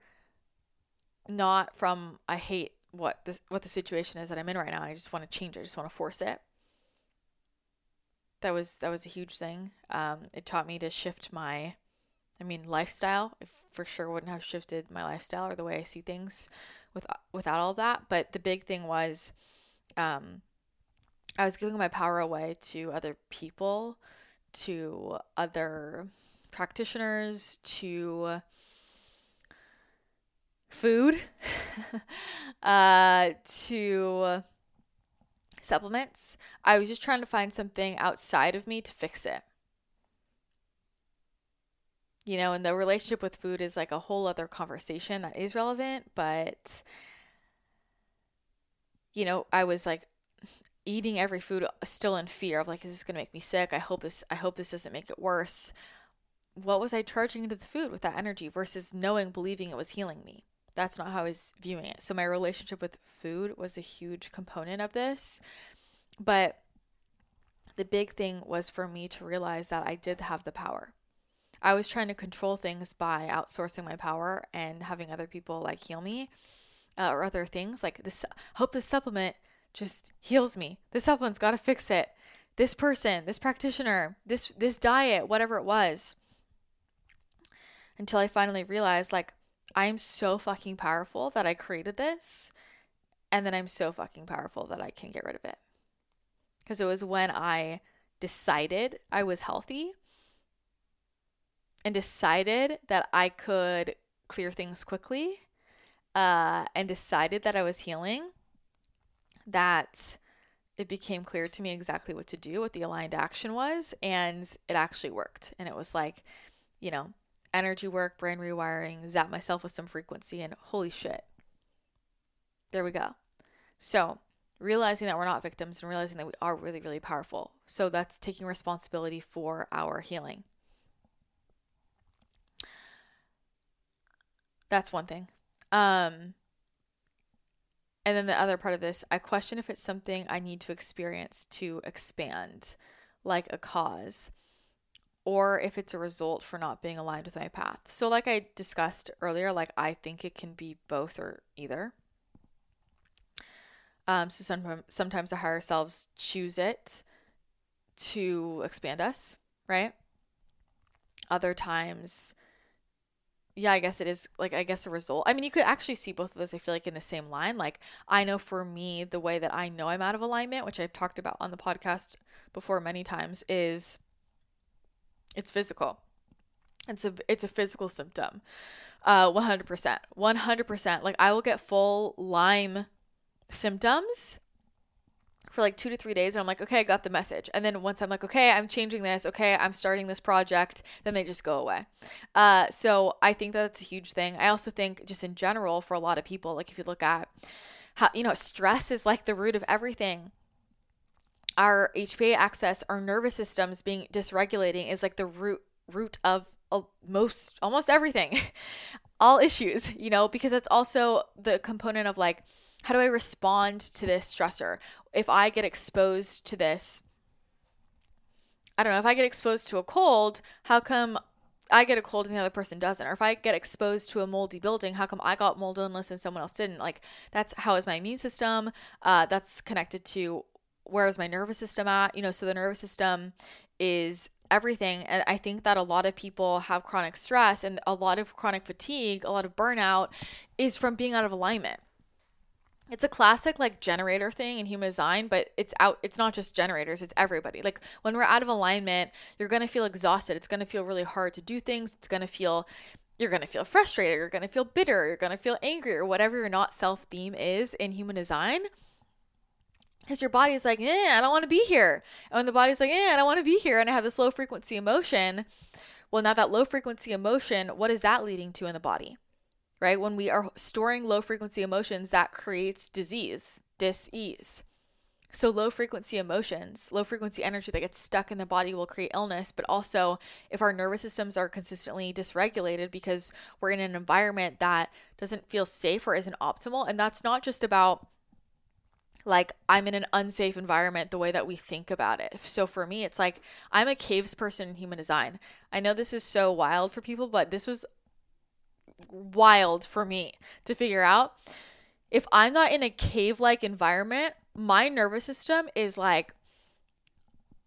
not from I hate what this what the situation is that I'm in right now. I just want to change it. I just want to force it that was that was a huge thing. Um, it taught me to shift my, I mean, lifestyle. For sure wouldn't have shifted my lifestyle or the way I see things with without all that. But the big thing was, um, I was giving my power away to other people, to other practitioners, to food, uh, to supplements. I was just trying to find something outside of me to fix it. You know, and the relationship with food is like a whole other conversation that is relevant, but you know, I was like eating every food uh, still in fear of like is this going to make me sick? I hope this I hope this doesn't make it worse. What was I charging into the food with that energy versus knowing believing it was healing me? that's not how I was viewing it. So my relationship with food was a huge component of this. But the big thing was for me to realize that I did have the power. I was trying to control things by outsourcing my power and having other people like heal me uh, or other things like this hope this supplement just heals me. This supplement's got to fix it. This person, this practitioner, this this diet, whatever it was. Until I finally realized like I'm so fucking powerful that I created this. And then I'm so fucking powerful that I can get rid of it. Because it was when I decided I was healthy and decided that I could clear things quickly uh, and decided that I was healing that it became clear to me exactly what to do, what the aligned action was, and it actually worked. And it was like, you know, energy work, brain rewiring, zap myself with some frequency, and holy shit. There we go. So, realizing that we're not victims and realizing that we are really, really powerful. So, that's taking responsibility for our healing. That's one thing. Um, and then the other part of this, I question if it's something I need to experience to expand, like a cause or if it's a result for not being aligned with my path. So, like I discussed earlier, like I think it can be both or either. Um, so sometimes, sometimes the higher selves choose it to expand us, right? Other times, yeah, I guess it is like I guess a result. I mean, you could actually see both of those. I feel like in the same line. Like I know for me, the way that I know I'm out of alignment, which I've talked about on the podcast before many times, is it's physical. It's a it's a physical symptom. Uh 100%. 100%. Like I will get full Lyme symptoms for like 2 to 3 days and I'm like, "Okay, I got the message." And then once I'm like, "Okay, I'm changing this. Okay, I'm starting this project," then they just go away. Uh so I think that's a huge thing. I also think just in general for a lot of people, like if you look at how you know, stress is like the root of everything our HPA axis, our nervous systems being dysregulating is like the root root of most almost everything. All issues, you know, because it's also the component of like how do I respond to this stressor? If I get exposed to this I don't know, if I get exposed to a cold, how come I get a cold and the other person doesn't? Or if I get exposed to a moldy building, how come I got mold illness and someone else didn't? Like that's how is my immune system? Uh, that's connected to where is my nervous system at? You know, so the nervous system is everything. And I think that a lot of people have chronic stress and a lot of chronic fatigue, a lot of burnout is from being out of alignment. It's a classic like generator thing in human design, but it's out it's not just generators, it's everybody. Like when we're out of alignment, you're going to feel exhausted. It's going to feel really hard to do things. It's going to feel you're going to feel frustrated, you're going to feel bitter, you're going to feel angry or whatever your not self theme is in human design because your body is like, yeah I don't want to be here. And when the body's like, yeah I don't want to be here, and I have this low frequency emotion, well, now that low frequency emotion, what is that leading to in the body? Right? When we are storing low frequency emotions, that creates disease, dis-ease. So low frequency emotions, low frequency energy that gets stuck in the body will create illness, but also if our nervous systems are consistently dysregulated because we're in an environment that doesn't feel safe or isn't optimal, and that's not just about like I'm in an unsafe environment the way that we think about it. So for me, it's like I'm a caves person in human design. I know this is so wild for people, but this was wild for me to figure out. If I'm not in a cave like environment, my nervous system is like,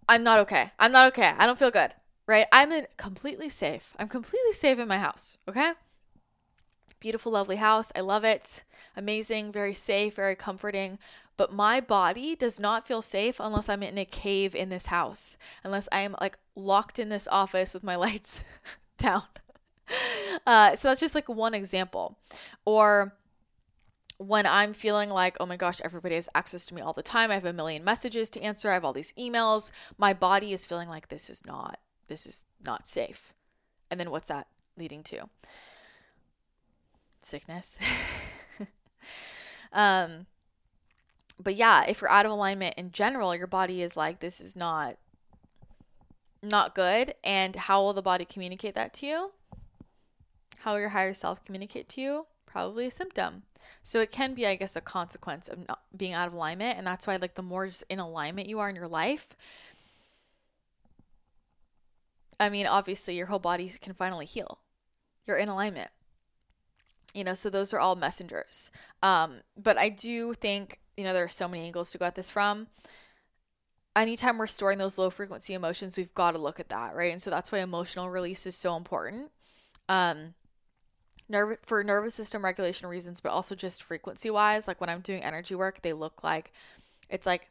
I'm not okay. I'm not okay. I don't feel good, right? I'm in completely safe. I'm completely safe in my house, okay? Beautiful, lovely house. I love it. Amazing, very safe, very comforting. But my body does not feel safe unless I'm in a cave in this house, unless I am like locked in this office with my lights down. Uh, so that's just like one example. Or when I'm feeling like, oh my gosh, everybody has access to me all the time. I have a million messages to answer. I have all these emails. My body is feeling like this is not, this is not safe. And then what's that leading to? Sickness. um, but yeah, if you're out of alignment in general, your body is like, this is not not good. And how will the body communicate that to you? How your higher self communicate to you? Probably a symptom. So it can be, I guess, a consequence of not being out of alignment. And that's why, like, the more just in alignment you are in your life, I mean, obviously, your whole body can finally heal. You're in alignment. You know, so those are all messengers. Um, but I do think you know, there are so many angles to go at this from. Anytime we're storing those low frequency emotions, we've got to look at that, right? And so that's why emotional release is so important. Um, nerve for nervous system regulation reasons, but also just frequency wise. Like when I'm doing energy work, they look like it's like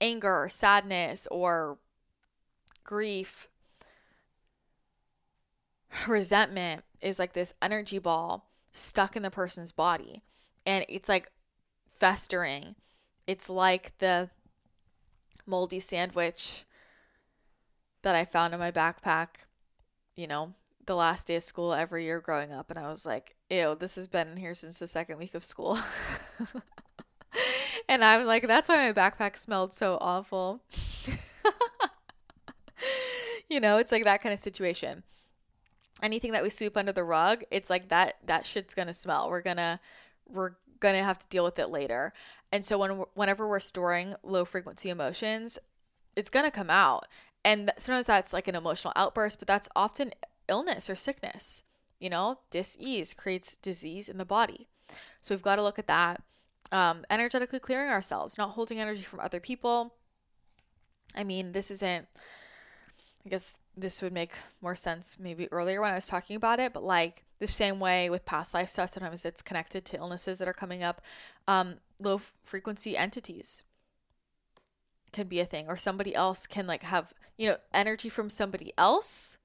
anger or sadness or grief. Resentment is like this energy ball stuck in the person's body. And it's like festering. It's like the moldy sandwich that I found in my backpack, you know, the last day of school every year growing up. And I was like, ew, this has been here since the second week of school. and I'm like, that's why my backpack smelled so awful. you know, it's like that kind of situation. Anything that we sweep under the rug, it's like that that shit's gonna smell. We're gonna we're going to have to deal with it later. And so when whenever we're storing low frequency emotions, it's going to come out. And sometimes that's like an emotional outburst, but that's often illness or sickness. You know, dis-ease creates disease in the body. So we've got to look at that. Um, energetically clearing ourselves, not holding energy from other people. I mean, this isn't, I guess this would make more sense maybe earlier when I was talking about it, but like the same way with past life stuff, sometimes it's connected to illnesses that are coming up. Um, low frequency entities can be a thing, or somebody else can like have, you know, energy from somebody else,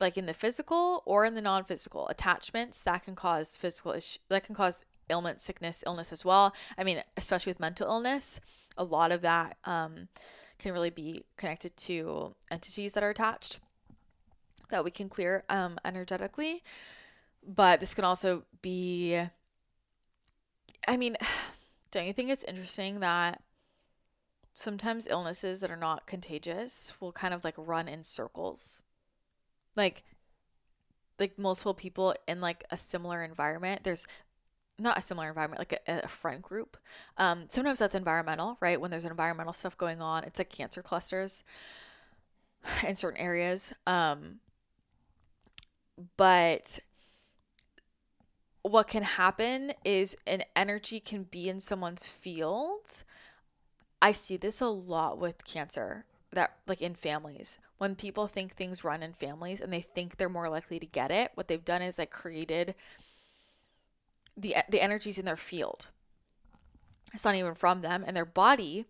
like in the physical or in the non physical attachments that can cause physical that can cause ailment, sickness, illness as well. I mean, especially with mental illness, a lot of that. Um, can really be connected to entities that are attached that we can clear um, energetically. But this can also be, I mean, don't you think it's interesting that sometimes illnesses that are not contagious will kind of like run in circles? Like, like multiple people in like a similar environment. There's not a similar environment, like a, a friend group. Um, sometimes that's environmental, right? When there's environmental stuff going on, it's like cancer clusters in certain areas. Um, but what can happen is an energy can be in someone's field I see this a lot with cancer that like in families when people think things run in families and they think they're more likely to get it what they've done is like created the the energies in their field. It's not even from them and their body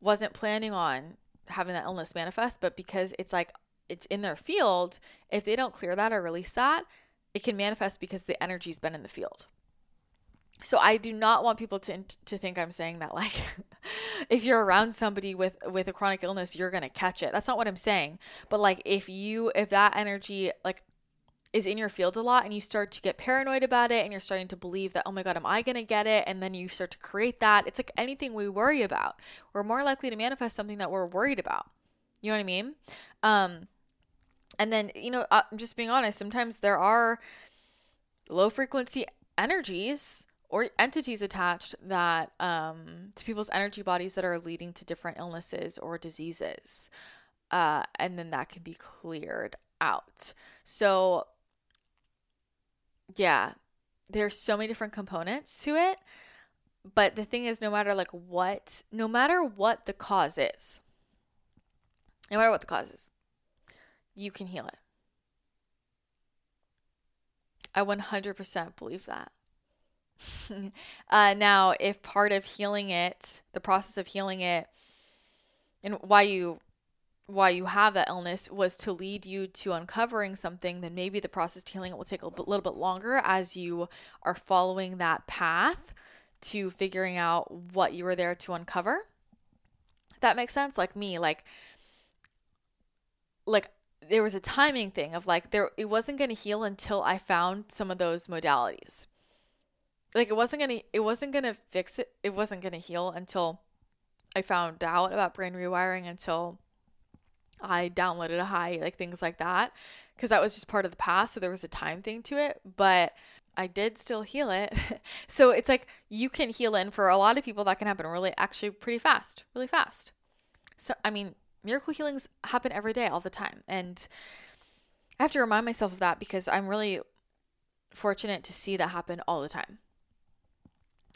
wasn't planning on having that illness manifest but because it's like it's in their field if they don't clear that or release that it can manifest because the energy's been in the field so I do not want people to to think I'm saying that like if you're around somebody with with a chronic illness you're going to catch it. That's not what I'm saying. But like if you if that energy like is in your field a lot and you start to get paranoid about it and you're starting to believe that oh my god am I going to get it and then you start to create that. It's like anything we worry about. We're more likely to manifest something that we're worried about. You know what I mean? Um and then you know I'm just being honest, sometimes there are low frequency energies or entities attached that um, to people's energy bodies that are leading to different illnesses or diseases. Uh, and then that can be cleared out. So, yeah, there's so many different components to it. But the thing is, no matter like what, no matter what the cause is, no matter what the cause is, you can heal it. I 100% believe that. Uh, now, if part of healing it, the process of healing it, and why you why you have that illness was to lead you to uncovering something, then maybe the process of healing it will take a little bit longer as you are following that path to figuring out what you were there to uncover. That makes sense. Like me, like like there was a timing thing of like there it wasn't going to heal until I found some of those modalities like it wasn't gonna it wasn't gonna fix it it wasn't gonna heal until i found out about brain rewiring until i downloaded a high like things like that because that was just part of the past so there was a time thing to it but i did still heal it. So it's like you can heal in for a lot of people that can happen really actually pretty fast really fast. So i mean miracle healings happen every day all the time and i have to remind myself of that because i'm really fortunate to see that happen all the time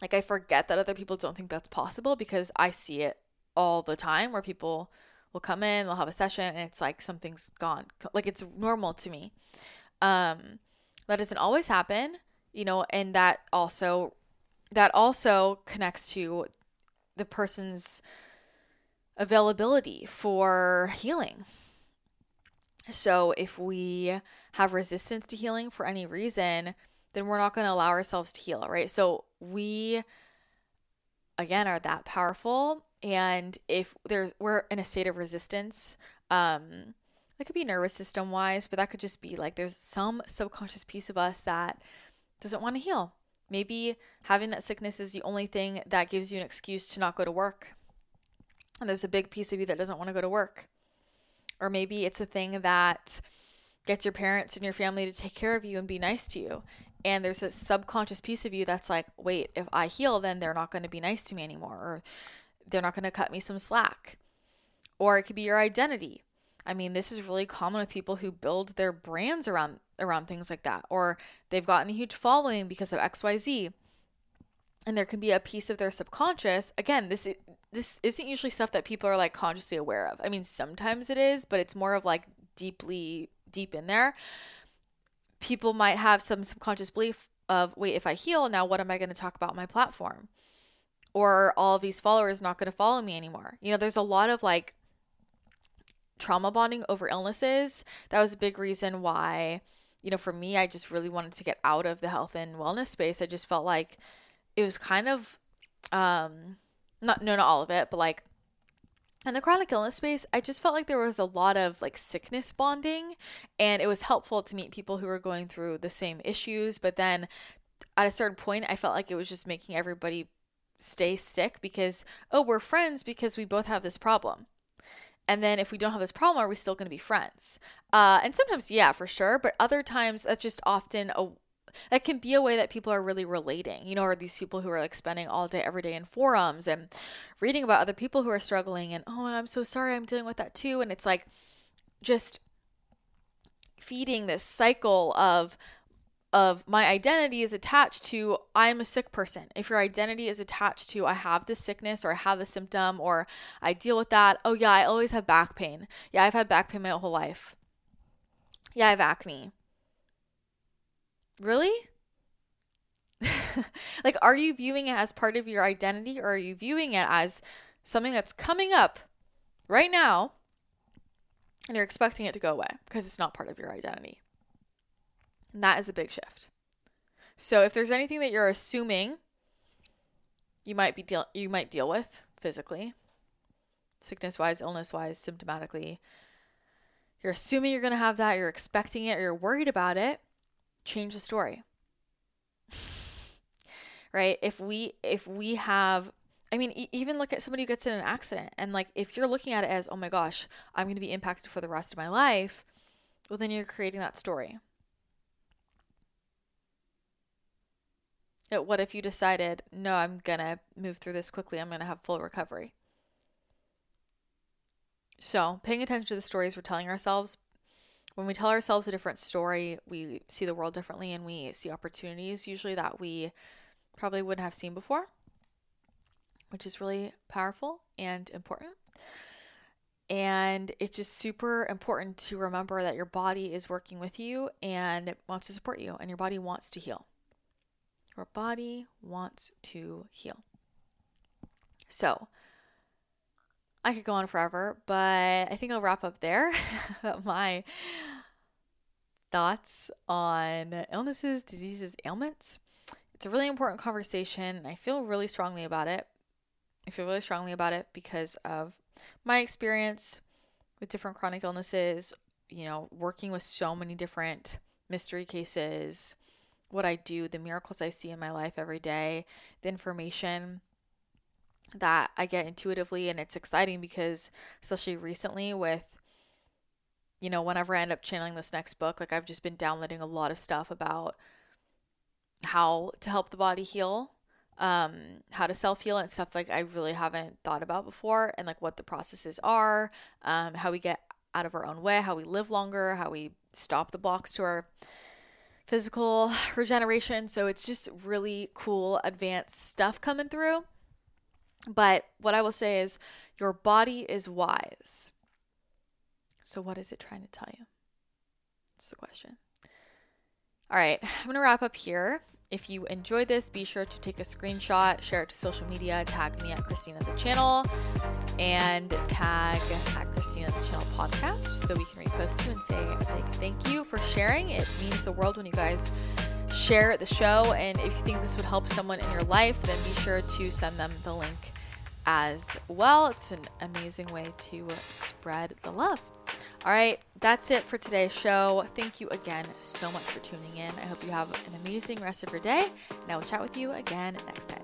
like I forget that other people don't think that's possible because I see it all the time where people will come in, they'll have a session and it's like something's gone. Like it's normal to me. Um that doesn't always happen, you know, and that also that also connects to the person's availability for healing. So if we have resistance to healing for any reason, then we're not going to allow ourselves to heal, right? So we again are that powerful. And if there's we're in a state of resistance um that could be nervous system wise but that could just be like there's some subconscious piece of us that doesn't want to heal. Maybe having that sickness is the only thing that gives you an excuse to not go to work. And there's a big piece of you that doesn't want to go to work. Or maybe it's a thing that gets your parents and your family to take care of you and be nice to you and there's a subconscious piece of you that's like wait if i heal then they're not going to be nice to me anymore or they're not going to cut me some slack. Or it could be your identity. I mean this is really common with people who build their brands around around things like that or they've gotten a huge following because of xyz and there can be a piece of their subconscious. Again this is, this isn't usually stuff that people are like consciously aware of. I mean sometimes it is but it's more of like deeply deep in there people might have some subconscious belief of wait if i heal now what am i going to talk about my platform? Or all these followers not going to follow me anymore. You know there's a lot of like trauma bonding over illnesses. That was a big reason why you know for me i just really wanted to get out of the health and wellness space. I just felt like it was kind of um not no not all of it but like in the chronic illness space, I just felt like there was a lot of like sickness bonding, and it was helpful to meet people who were going through the same issues. But then at a certain point, I felt like it was just making everybody stay sick because, oh, we're friends because we both have this problem. And then if we don't have this problem, are we still going to be friends? Uh, and sometimes, yeah, for sure. But other times, that's just often a that can be a way that people are really relating. You know, are these people who are like spending all day every day in forums and reading about other people who are struggling and oh, I'm so sorry, I'm dealing with that too. And it's like just feeding this cycle of of my identity is attached to I'm a sick person. If your identity is attached to I have this sickness or I have a symptom or I deal with that, oh yeah, I always have back pain. Yeah, I've had back pain my whole life. Yeah, I have acne. Really? like, are you viewing it as part of your identity or are you viewing it as something that's coming up right now and you're expecting it to go away because it's not part of your identity? And that is the big shift. So if there's anything that you're assuming you might be deal you might deal with physically, sickness wise, illness wise, symptomatically, you're assuming you're going to have that, you're expecting it, or you're worried about it, change the story. right? If we if we have I mean, e- even look at somebody who gets in an accident and like if you're looking at it as, "Oh my gosh, I'm going to be impacted for the rest of my life," well then you're creating that story. But What if you decided, no, I'm going to move through this quickly. I'm going to have full recovery. So, paying attention to the stories we're telling ourselves. When we tell ourselves a different story, we see the world differently and we see opportunities usually that we probably wouldn't have seen before, which is really powerful and important. And it's just super important to remember that your body is working with you and it wants to support you, and your body wants to heal. Your body wants to heal. So, I could go on forever, but I think I'll wrap up there. My thoughts on illnesses, diseases, ailments. It's a really important conversation. I feel really strongly about it. I feel really strongly about it because of my experience with different chronic illnesses, you know, working with so many different mystery cases, what I do, the miracles I see in my life every day, the information that I get intuitively. And it's exciting because, especially recently, with you know, whenever I end up channeling this next book, like I've just been downloading a lot of stuff about how to help the body heal, um, how to self heal and stuff like I really haven't thought about before, and like what the processes are, um, how we get out of our own way, how we live longer, how we stop the blocks to our physical regeneration. So it's just really cool, advanced stuff coming through. But what I will say is, your body is wise. So, what is it trying to tell you? That's the question. All right, I'm going to wrap up here. If you enjoyed this, be sure to take a screenshot, share it to social media, tag me at Christina the Channel, and tag at Christina the Channel podcast so we can repost you and say a big thank you for sharing. It means the world when you guys share the show. And if you think this would help someone in your life, then be sure to send them the link as well. It's an amazing way to spread the love. All right, that's it for today's show. Thank you again so much for tuning in. I hope you have an amazing rest of your day, and I will chat with you again next time.